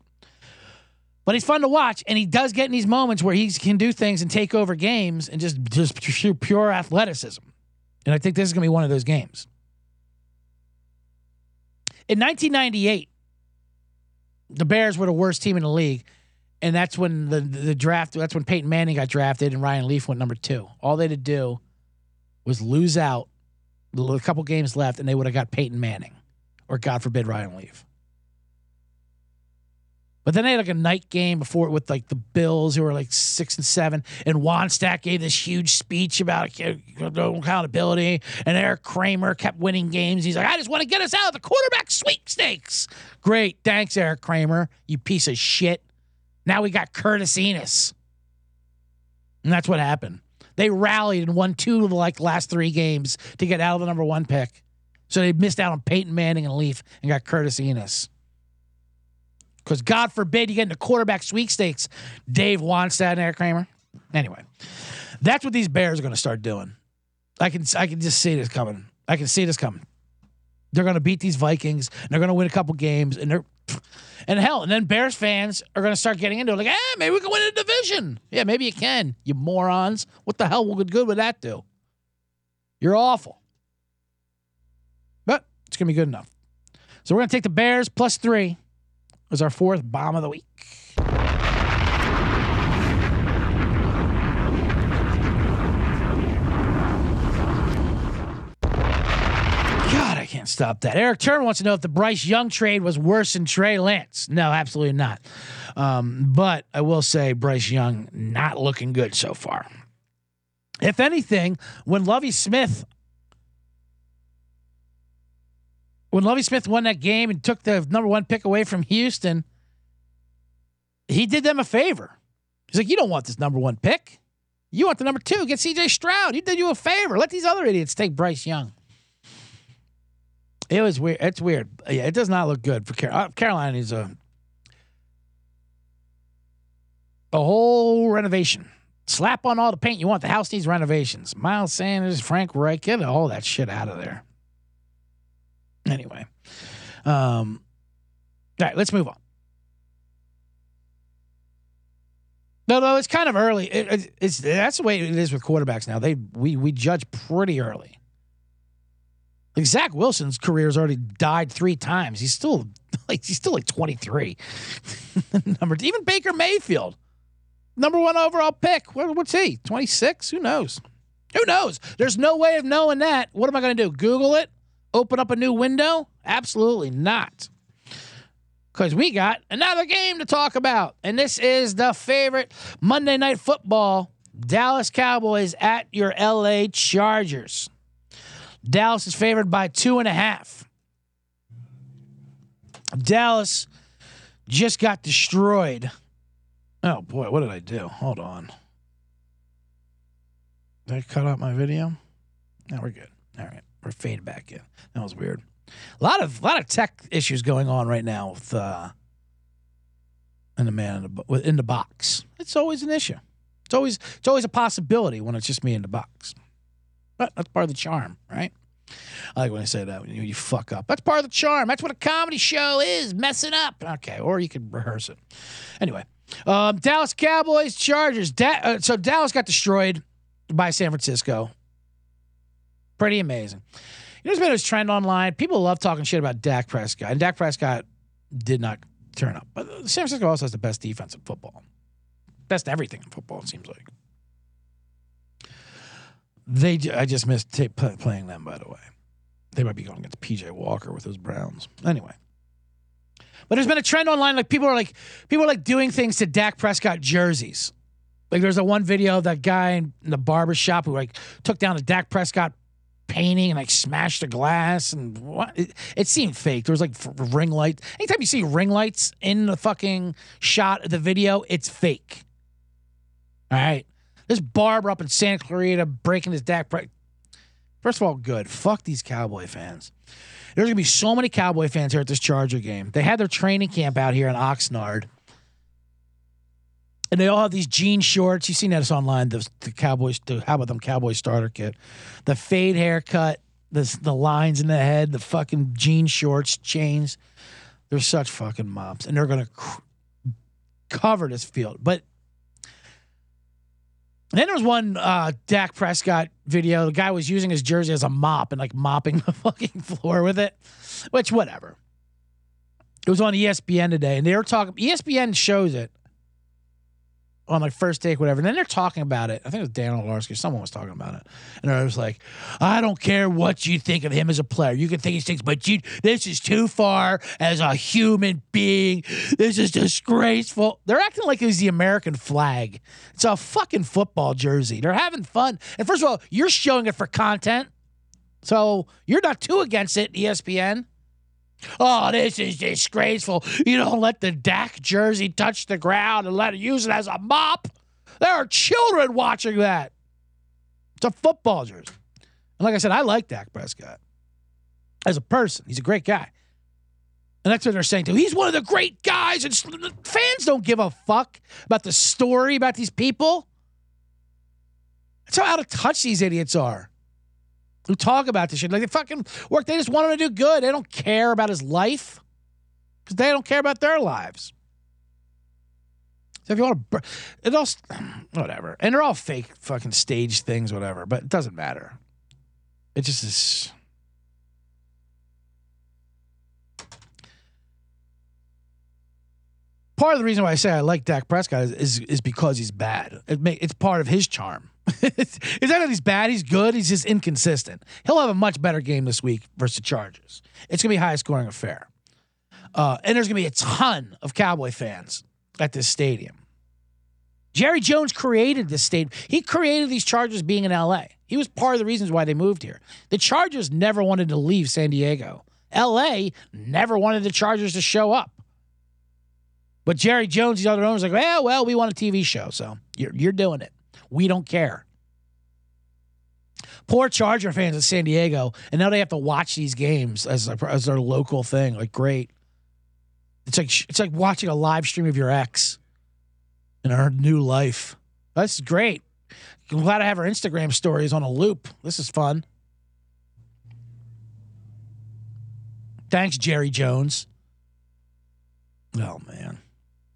But he's fun to watch, and he does get in these moments where he can do things and take over games and just just pure athleticism. And I think this is going to be one of those games. In 1998, the Bears were the worst team in the league, and that's when the the draft. That's when Peyton Manning got drafted and Ryan Leaf went number two. All they had to do was lose out a couple games left, and they would have got Peyton Manning or God forbid Ryan Leaf. But then they had like a night game before it with like the Bills who were like six and seven, and Wannstedt gave this huge speech about accountability, and Erik Kramer kept winning games. He's like, I just want to get us out of the quarterback sweepstakes. Great, thanks, Erik Kramer, you piece of shit. Now we got Curtis Enis, and that's what happened. They rallied and won two of the like last three games to get out of the number one pick. So they missed out on Peyton Manning and Leaf and got Curtis Enis. Because God forbid you get into quarterback sweepstakes, Dave Wannstedt and Erik Kramer. Anyway, that's what these Bears are going to start doing. I can I can just see this coming. I can see this coming. They're going to beat these Vikings. And they're going to win a couple games, and they're And hell, and then Bears fans are going to start getting into it like, eh, maybe we can win a division. Yeah, maybe you can, you morons. What the hell good would that do? You're awful. Going to be good enough. So we're going to take the Bears plus three as our fourth bomb of the week. God, I can't stop that. Eric Turner wants to know if the Bryce Young trade was worse than Trey Lance. No, absolutely not. Um, but I will say Bryce Young not looking good so far. If anything, when Lovie Smith when Lovie Smith won that game and took the number one pick away from Houston, he did them a favor. He's like, you don't want this number one pick. You want the number two. Get CJ Stroud. He did you a favor. Let these other idiots take Bryce Young. It was weird. It's weird. Yeah, it does not look good for Car- uh, Carolina. Needs a a whole renovation. Slap on all the paint you want. The house needs renovations. Miles Sanders, Frank Reich, get all that shit out of there. Anyway, um, all right, let's move on. No, no, it's kind of early. It, it, it's that's the way it is with quarterbacks now. They we we judge pretty early. Like Zach Wilson's career has already died three times. He's still [laughs] like he's still like 23. [laughs] Number even Baker Mayfield, number one overall pick. What, what's he? 26? Who knows? Who knows? There's no way of knowing that. What am I going to do? Google it? Open up a new window? Absolutely not. Because we got another game to talk about. And this is the favorite Monday Night Football Dallas Cowboys at your LA Chargers. Dallas is favored by two and a half. Dallas just got destroyed. Oh boy, what did I do? Hold on. Did I cut out my video? No, we're good. All right, we're fading back in. That was weird. A lot of lot of tech issues going on right now with uh, in the man in the, in the box. It's always an issue. It's always it's always a possibility when it's just me in the box. But that's part of the charm, right? I like when I say that when you, you fuck up. That's part of the charm. That's what a comedy show is, messing up. Okay, or you could rehearse it. Anyway, um, Dallas Cowboys, Chargers. Da- uh, so Dallas got destroyed by San Francisco. Pretty amazing. You know, there's been this trend online. People love talking shit about Dak Prescott, and Dak Prescott did not turn up. But San Francisco also has the best defense in football, best everything in football. It seems like. They, I just missed t- playing them. By the way, they might be going against PJ Walker with those Browns. Anyway, but there's been a trend online. Like people are like people are like doing things to Dak Prescott jerseys. Like there's a one video of that guy in the barber shop who like took down a Dak Prescott painting and like smashed a glass and what it, it seemed fake. There was like ring lights. Anytime you see ring lights in the fucking shot of the video, it's fake. All right. This barber up in Santa Clarita breaking his. Pre- First of all, good. Fuck these Cowboy fans. There's gonna be so many Cowboy fans here at this Charger game. They had their training camp out here in Oxnard, and they all have these jean shorts. You've seen that online. The, the Cowboys. The, how about them Cowboy starter kit? The fade haircut, the the lines in the head, the fucking jean shorts, chains. They're such fucking mobs, and they're gonna cr- cover this field. But then there was one uh, Dak Prescott video. The guy was using his jersey as a mop and like mopping [laughs] the fucking floor with it, which whatever. It was on ESPN today, and they were talking. ESPN shows it on like first take, whatever. And then they're talking about it. I think it was Dan Orlovsky. Someone was talking about it, and I was like, "I don't care what you think of him as a player. You can think he stinks, but you, this is too far as a human being. This is disgraceful." They're acting like it was the American flag. It's a fucking football jersey. They're having fun, and first of all, you're showing it for content, so you're not too against it, ESPN. Oh, this is disgraceful. You don't let the Dak jersey touch the ground and let it use it as a mop. There are children watching that. It's a football jersey. And like I said, I like Dak Prescott as a person. He's a great guy. And that's what they're saying too. He's one of the great guys, and fans don't give a fuck about the story about these people. That's how out of touch these idiots are who talk about this shit. Like they fucking work. They just want him to do good. They don't care about his life. because they don't care about their lives. So if you want to, it all, [clears throat] whatever. And they're all fake fucking stage things, whatever, but it doesn't matter. It just is. Part of the reason why I say I like Dak Prescott is is, is because he's bad. It may, it's part of his charm. [laughs] it's not that he's bad; he's good. He's just inconsistent. He'll have a much better game this week versus the Chargers. It's gonna be a high scoring affair, uh, and there's gonna be a ton of Cowboy fans at this stadium. Jerry Jones created this stadium. He created these Chargers being in LA. He was part of the reasons why they moved here. The Chargers never wanted to leave San Diego. LA never wanted the Chargers to show up. But Jerry Jones, the other owners, like, well, well, we want a TV show, so you're you're doing it. We don't care. Poor Charger fans in San Diego, and now they have to watch these games as as their local thing. Like, great. It's like it's like watching a live stream of your ex in her new life. That's great. I'm glad I have her Instagram stories on a loop. This is fun. Thanks, Jerry Jones. Oh man,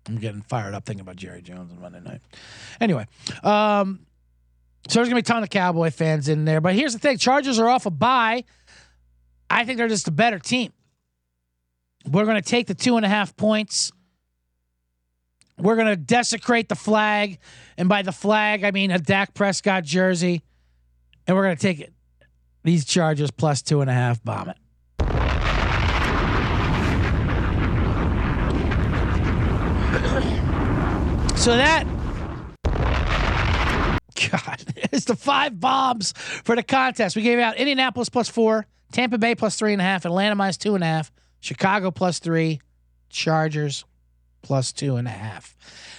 I'm getting fired up thinking about Jerry Jones on Monday night. Anyway, um, so there's gonna be a ton of Cowboy fans in there. But here's the thing: Chargers are off a bye. I think they're just a better team. We're gonna take the two and a half points. We're to desecrate the flag. And by the flag, I mean a Dak Prescott jersey. And we're to take it. These Chargers plus two and a half, bomb it. So that, God, [laughs] is the five bombs for the contest. We gave out Indianapolis plus four, Tampa Bay plus three and a half, Atlanta minus two and a half, Chicago plus three, Chargers plus two and a half.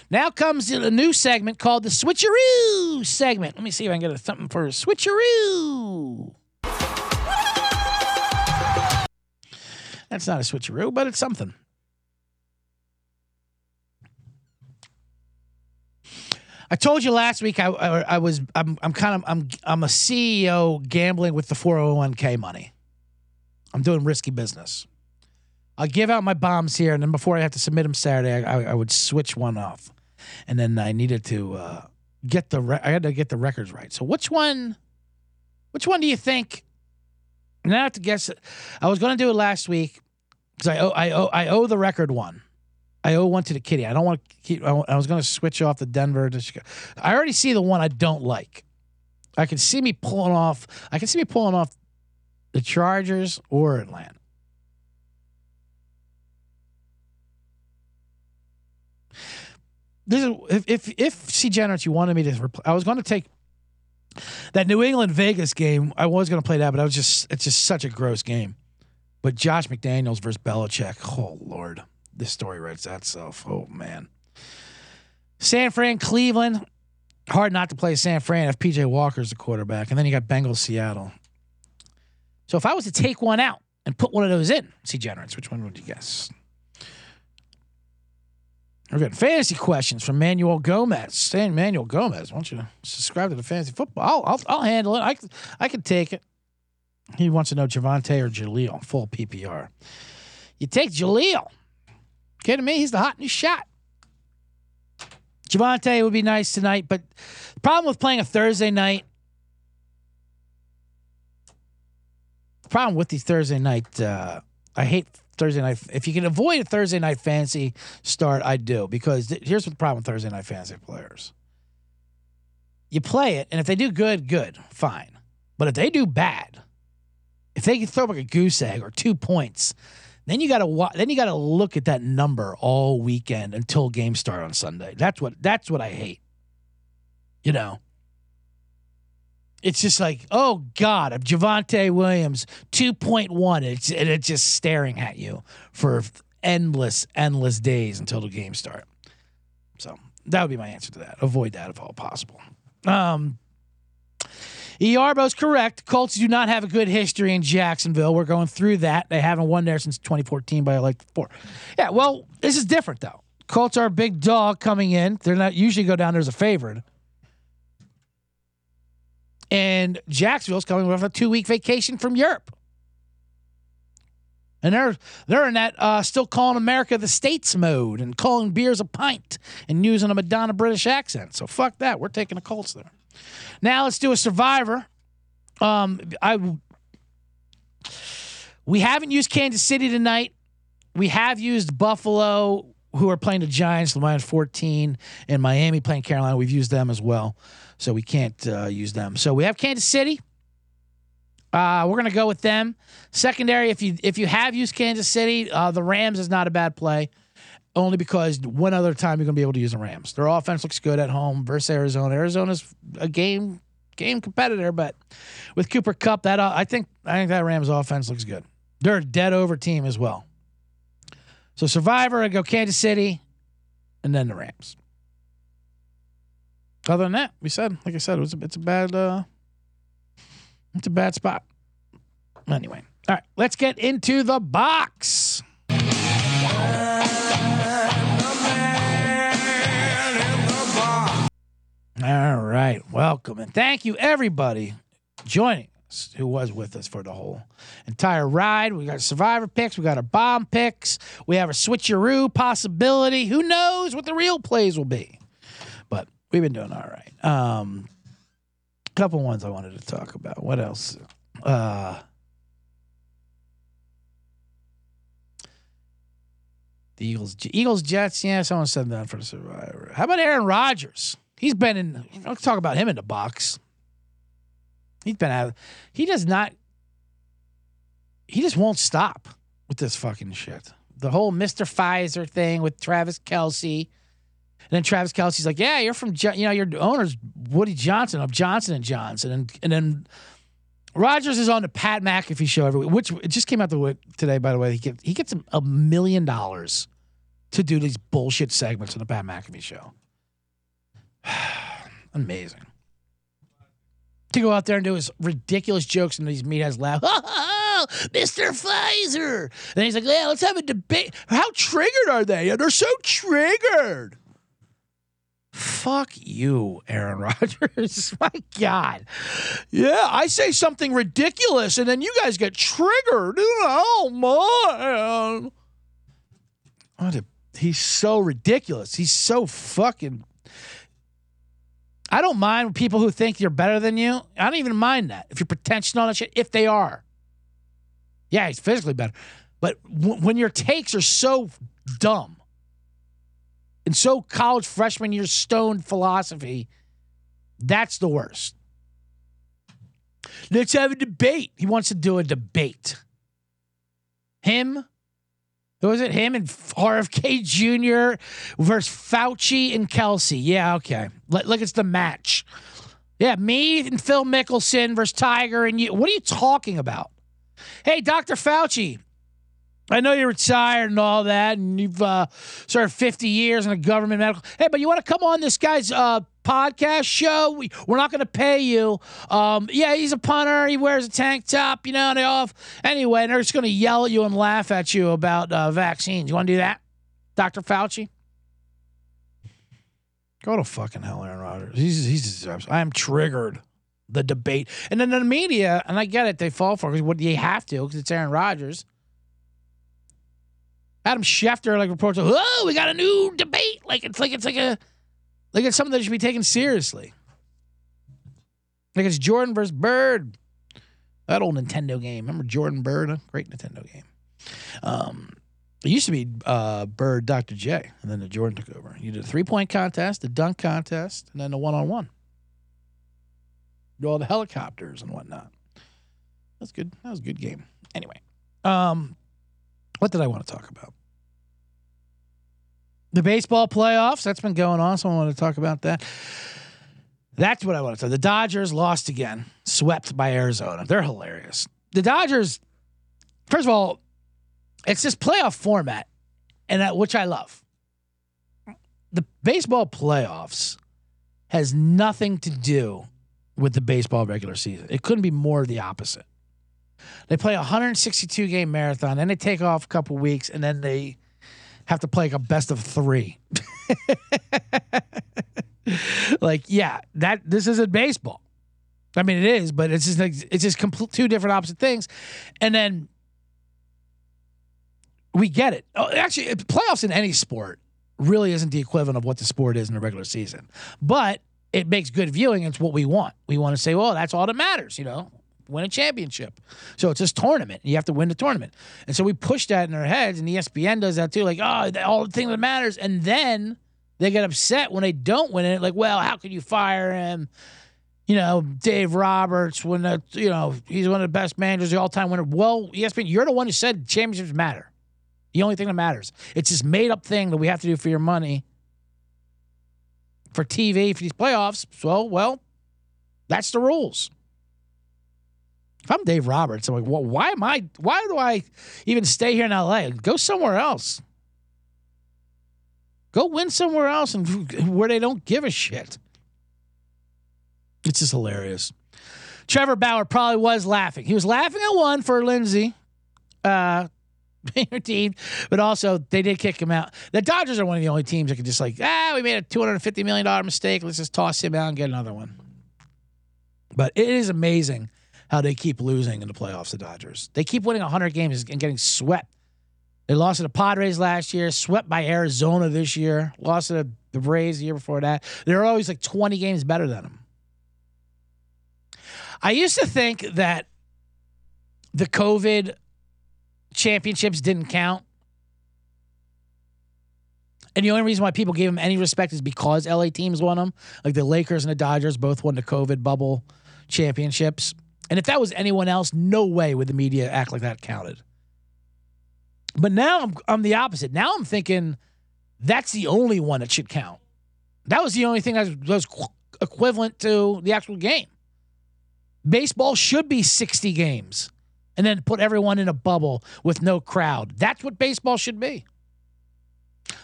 Now comes a new segment called the Switcheroo segment. Let me see if I can get something for a Switcheroo. That's not a switcheroo, but it's something. I told you last week I, I, I was I'm I'm kind of I'm I'm a CEO gambling with the 401k money. I'm doing risky business. I'll give out my bombs here, and then before I have to submit them Saturday, I, I, I would switch one off, and then I needed to uh, get the re- I had to get the records right. So which one, which one do you think? And I have to guess. I was going to do it last week because I owe I owe I owe the record one. I owe one to the kitty. I don't want to keep. I was going to switch off the Denver to Chicago. I already see the one I don't like. I can see me pulling off. I can see me pulling off the Chargers or Atlanta. this is if if if C Generate you wanted me to repl- I was going to take that New England Vegas game. I was going to play that, but I was just it's just such a gross game. But Josh McDaniels versus Belichick. Oh Lord, this story writes itself. Oh man. San Fran, Cleveland. Hard not to play San Fran if PJ Walker's the quarterback, and then you got Bengals, Seattle. So if I was to take one out and put one of those in, C Generates, which one would you guess? We're getting fantasy questions from Manuel Gomez. Saying Manuel Gomez, why don't you subscribe to the fantasy football? I'll, I'll, I'll handle it. I, I can take it. He wants to know Javonte or Jaleel, full PPR. You take Jaleel. Kidding me? He's the hot new shot. Javonte would be nice tonight, but the problem with playing a Thursday night, the problem with these Thursday night, uh, I hate Thursday night. If you can avoid a Thursday night fantasy start, I do because th- here's the problem with Thursday night fantasy players. You play it, and if they do good, good, fine. But if they do bad, if they can throw like a goose egg or two points, then you got to wa- then you got to look at that number all weekend until game start on Sunday. That's what that's what I hate. You know, it's just like, oh God, if Javonte Williams, 2.1, it's, and it's just staring at you for endless, endless days until the game start. So that would be my answer to that. Avoid that if all possible. Um, Earbo's correct. Colts do not have a good history in Jacksonville. We're going through that. They haven't won there since 2014 by like four. Yeah, well, this is different though. Colts are a big dog coming in. They're not usually go down there as a favorite. And Jacksonville's coming off a two week vacation from Europe. And they're they're in that uh, still calling America the states mode and calling beers a pint and using a Madonna British accent. So fuck that. We're taking the Colts there. Now let's do a survivor. Um, I we haven't used Kansas City tonight. We have used Buffalo, who are playing the Giants, the minus 14, and Miami playing Carolina. We've used them as well, so we can't uh, use them. So we have Kansas City. Uh, we're gonna go with them. Secondary, if you if you have used Kansas City, uh, the Rams is not a bad play. Only because one other time you're gonna be able to use the Rams. Their offense looks good at home versus Arizona. Arizona's a game game competitor, but with Cooper Kupp, that uh, I think I think that Rams offense looks good. They're a dead over team as well. So Survivor, I go Kansas City, and then the Rams. Other than that, we said, like I said, it was a, it's a bad uh, it's a bad spot. Anyway, all right, let's get into the box. All right, welcome and thank you everybody joining us who was with us for the whole entire ride. We got survivor picks, we got our bomb picks, we have a switcheroo possibility. Who knows what the real plays will be? But we've been doing all right. Um, couple ones I wanted to talk about. What else? Uh, the Eagles, Eagles, Jets. Yeah, someone said that for the Survivor. How about Aaron Rodgers? He's been in. Let's talk about him in the box. He's been out. He does not. He just won't stop with this fucking shit. The whole Mr. Pfizer thing with Travis Kelce. And then Travis Kelce's like, "Yeah, you're from you know your owner's Woody Johnson of Johnson and Johnson," and and then Rodgers is on the Pat McAfee show every week, which it just came out the way, today. By the way, he gets he gets a million dollars to do these bullshit segments on the Pat McAfee show. [sighs] Amazing. To go out there and do his ridiculous jokes and these meatheads laugh. [laughs] Mr. Pfizer. And he's like, yeah, let's have a debate. How triggered are they? And they're so triggered. Fuck you, Aaron [laughs] Rodgers. [laughs] My God. Yeah, I say something ridiculous and then you guys get triggered. Oh, man. What a, he's so ridiculous. He's so fucking. I don't mind people who think you're better than you. I don't even mind that. If you're pretentious and all that shit, if they are. Yeah, he's physically better. But w- when your takes are so dumb, and so college freshman year stoned philosophy, that's the worst. Let's have a debate. He wants to do a debate. Him, was it? Him and RFK Jr. versus Fauci and Kelce. Yeah, okay. Look, it's the match. Yeah, me and Phil Mickelson versus Tiger and you. What are you talking about? Hey, Dr. Fauci, I know you're retired and all that, and you've uh, served 50 years in a government medical. Hey, but you want to come on this guy's uh, podcast show? We, we're not going to pay you. Um, yeah, he's a punter. He wears a tank top, you know, and they off. Anyway, they're just going to yell at you and laugh at you about uh, vaccines. You want to do that, Dr. Fauci? Go to fucking hell, Aaron Rodgers. He's, he's, I am triggered. The debate. And then the media, and I get it, they fall for it because what you have to because it's Aaron Rodgers. Adam Schefter like reports, "Oh, we got a new debate." Like it's like it's like a like it's something that should be taken seriously. Like it's Jordan versus Bird. That old Nintendo game. Remember Jordan Bird? A great Nintendo game. Um, it used to be uh, Bird Dr. J, and then the Jordan took over. You did a three point contest, a dunk contest, and then the one on one. Do all the helicopters and whatnot. That's good. That was a good game. Anyway, um, what did I want to talk about? The baseball playoffs. That's been going on. So I want to talk about that. That's what I want to talk. The Dodgers lost again, swept by Arizona. They're hilarious. The Dodgers, first of all, it's this playoff format, and that, which I love. The baseball playoffs has nothing to do with the baseball regular season. It couldn't be more the opposite. They play a 162 game marathon, then they take off a couple weeks, and then they have to play like a best of three. [laughs] like, yeah, that this isn't baseball. I mean, it is, but it's just like, it's just complete two different opposite things. And then we get it. Oh, actually, playoffs in any sport really isn't the equivalent of what the sport is in the regular season, but it makes good viewing. It's what we want. We want to say, well, that's all that matters. You know, win a championship. So it's this tournament. You have to win the tournament, and so we push that in our heads, and ESPN does that too. Like, oh, all the thing that matters, and then they get upset when they don't win it. Like, well, how can you fire him? you know, Dave Roberts, when the, you know, he's one of the best managers, the all time winner. Well, ESPN, you're the one who said championships matter. The only thing that matters. It's this made up thing that we have to do for your money for TV for these playoffs. So, well, that's the rules. If I'm Dave Roberts, I'm like, well, why am I, why do I even stay here in LA? Go somewhere else. Go win somewhere else and where they don't give a shit. It's just hilarious. Trevor Bauer probably was laughing. He was laughing at one for Lindsey, uh, [laughs] team, but also they did kick him out. The Dodgers are one of the only teams that can just like, ah, we made a two hundred fifty million dollar mistake. Let's just toss him out and get another one. But it is amazing how they keep losing in the playoffs. The Dodgers they keep winning hundred games and getting swept. They lost to the Padres last year, swept by Arizona this year, lost to the, Braves the year before that. They're always like twenty games better than them. I used to think that the COVID championships didn't count. And the only reason why people gave them any respect is because LA teams won them. Like the Lakers and the Dodgers both won the COVID bubble championships. And if that was anyone else, no way would the media act like that counted. But now I'm, I'm the opposite. Now I'm thinking that's the only one that should count. That was the only thing that was equivalent to the actual game. Baseball should be 60 games and then put everyone in a bubble with no crowd. That's what baseball should be.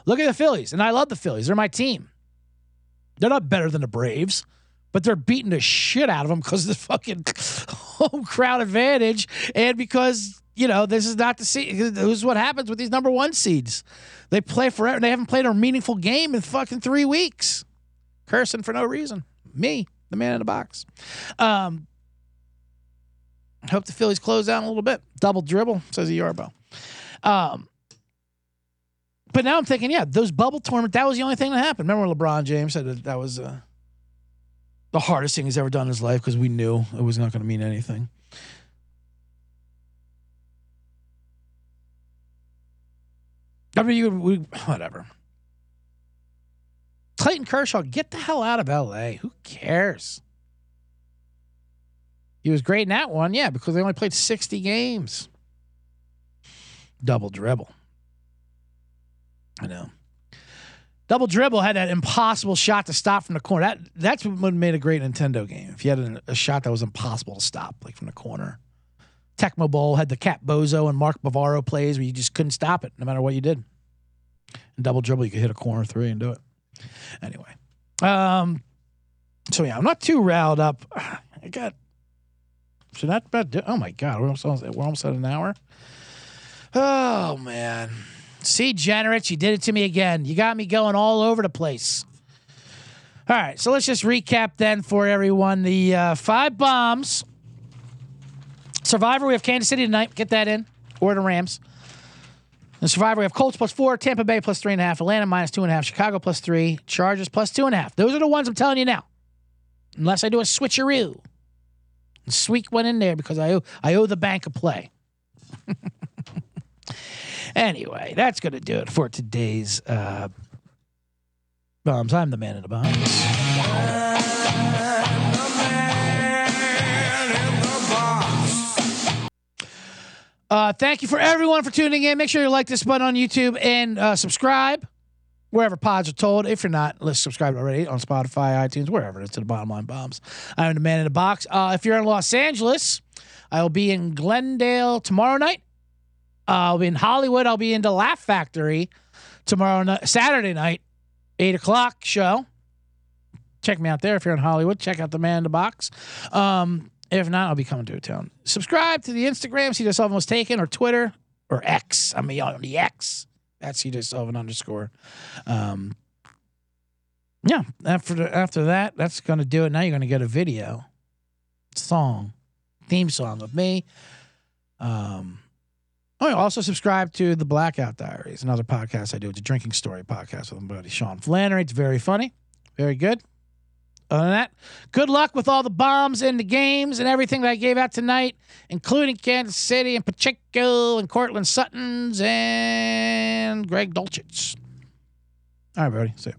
Look at the Phillies, and I love the Phillies. They're my team. They're not better than the Braves, but they're beating the shit out of them because of the fucking home [laughs] crowd advantage and because, you know, this is not the seed. This is what happens with these number one seeds. They play forever. They haven't played a meaningful game in fucking three weeks. Cursing for no reason. Me, the man in the box. Um, Hope the Phillies close down a little bit. Double dribble, says Yarbo. Um, but now I'm thinking, yeah, those bubble tournament, that was the only thing that happened. Remember LeBron James said that, that was uh, the hardest thing he's ever done in his life because we knew it was not going to mean anything. I mean, you, we, whatever. Clayton Kershaw, get the hell out of LA. Who cares? He was great in that one, yeah, because they only played 60 games. Double dribble. I know. Double dribble had that impossible shot to stop from the corner. That that's what made a great Nintendo game. If you had a, a shot that was impossible to stop, like from the corner. Tecmo Bowl had the Cat Bozo and Mark Bavaro plays where you just couldn't stop it no matter what you did. And double dribble, you could hit a corner three and do it. Anyway. Um so yeah, I'm not too riled up. [sighs] I got should that about? Oh my god, we're almost we're almost at an hour. Oh man, see, generate, you did it to me again. You got me going all over the place. All right, so let's just recap then for everyone the uh, five bombs. Survivor, we have Kansas City tonight. Get that in. Or the Rams. The Survivor, we have Colts plus four, Tampa Bay plus three and a half, Atlanta minus two and a half, Chicago plus three, Chargers plus two and a half. Those are the ones I'm telling you now. Unless I do a switcheroo. Sweet went in there because I owe I owe the bank a play. [laughs] anyway, that's gonna do it for today's uh, bombs. I'm the man in the bombs. Uh, thank you for everyone for tuning in. Make sure you like this button on YouTube and uh, subscribe wherever pods are told. If you're not, let's subscribe already on Spotify, iTunes, wherever. It's to the bottom line bombs. I'm the man in the box. Uh, if you're in Los Angeles, I will be in Glendale tomorrow night. I'll be in Hollywood. I'll be in the Laugh Factory tomorrow Saturday night, eight o'clock show. Check me out there if you're in Hollywood. Check out the man in the box. Um, if not, I'll be coming to a town. Subscribe to the Instagram, CJ Sullivan was taken, or Twitter, or X. I mean, on the X. That's CJ Sullivan underscore. Um, yeah, after after that, that's going to do it. Now you're going to get a video, song, theme song of me. Um, oh, yeah, also subscribe to the Blackout Diaries, another podcast I do. It's a drinking story podcast with my buddy Sean Flannery. It's very funny, very good. Other than that, good luck with all the bombs and the games and everything that I gave out tonight, including Kansas City and Pacheco and Courtland Suttons and Greg Dulcich. All right, buddy. See ya.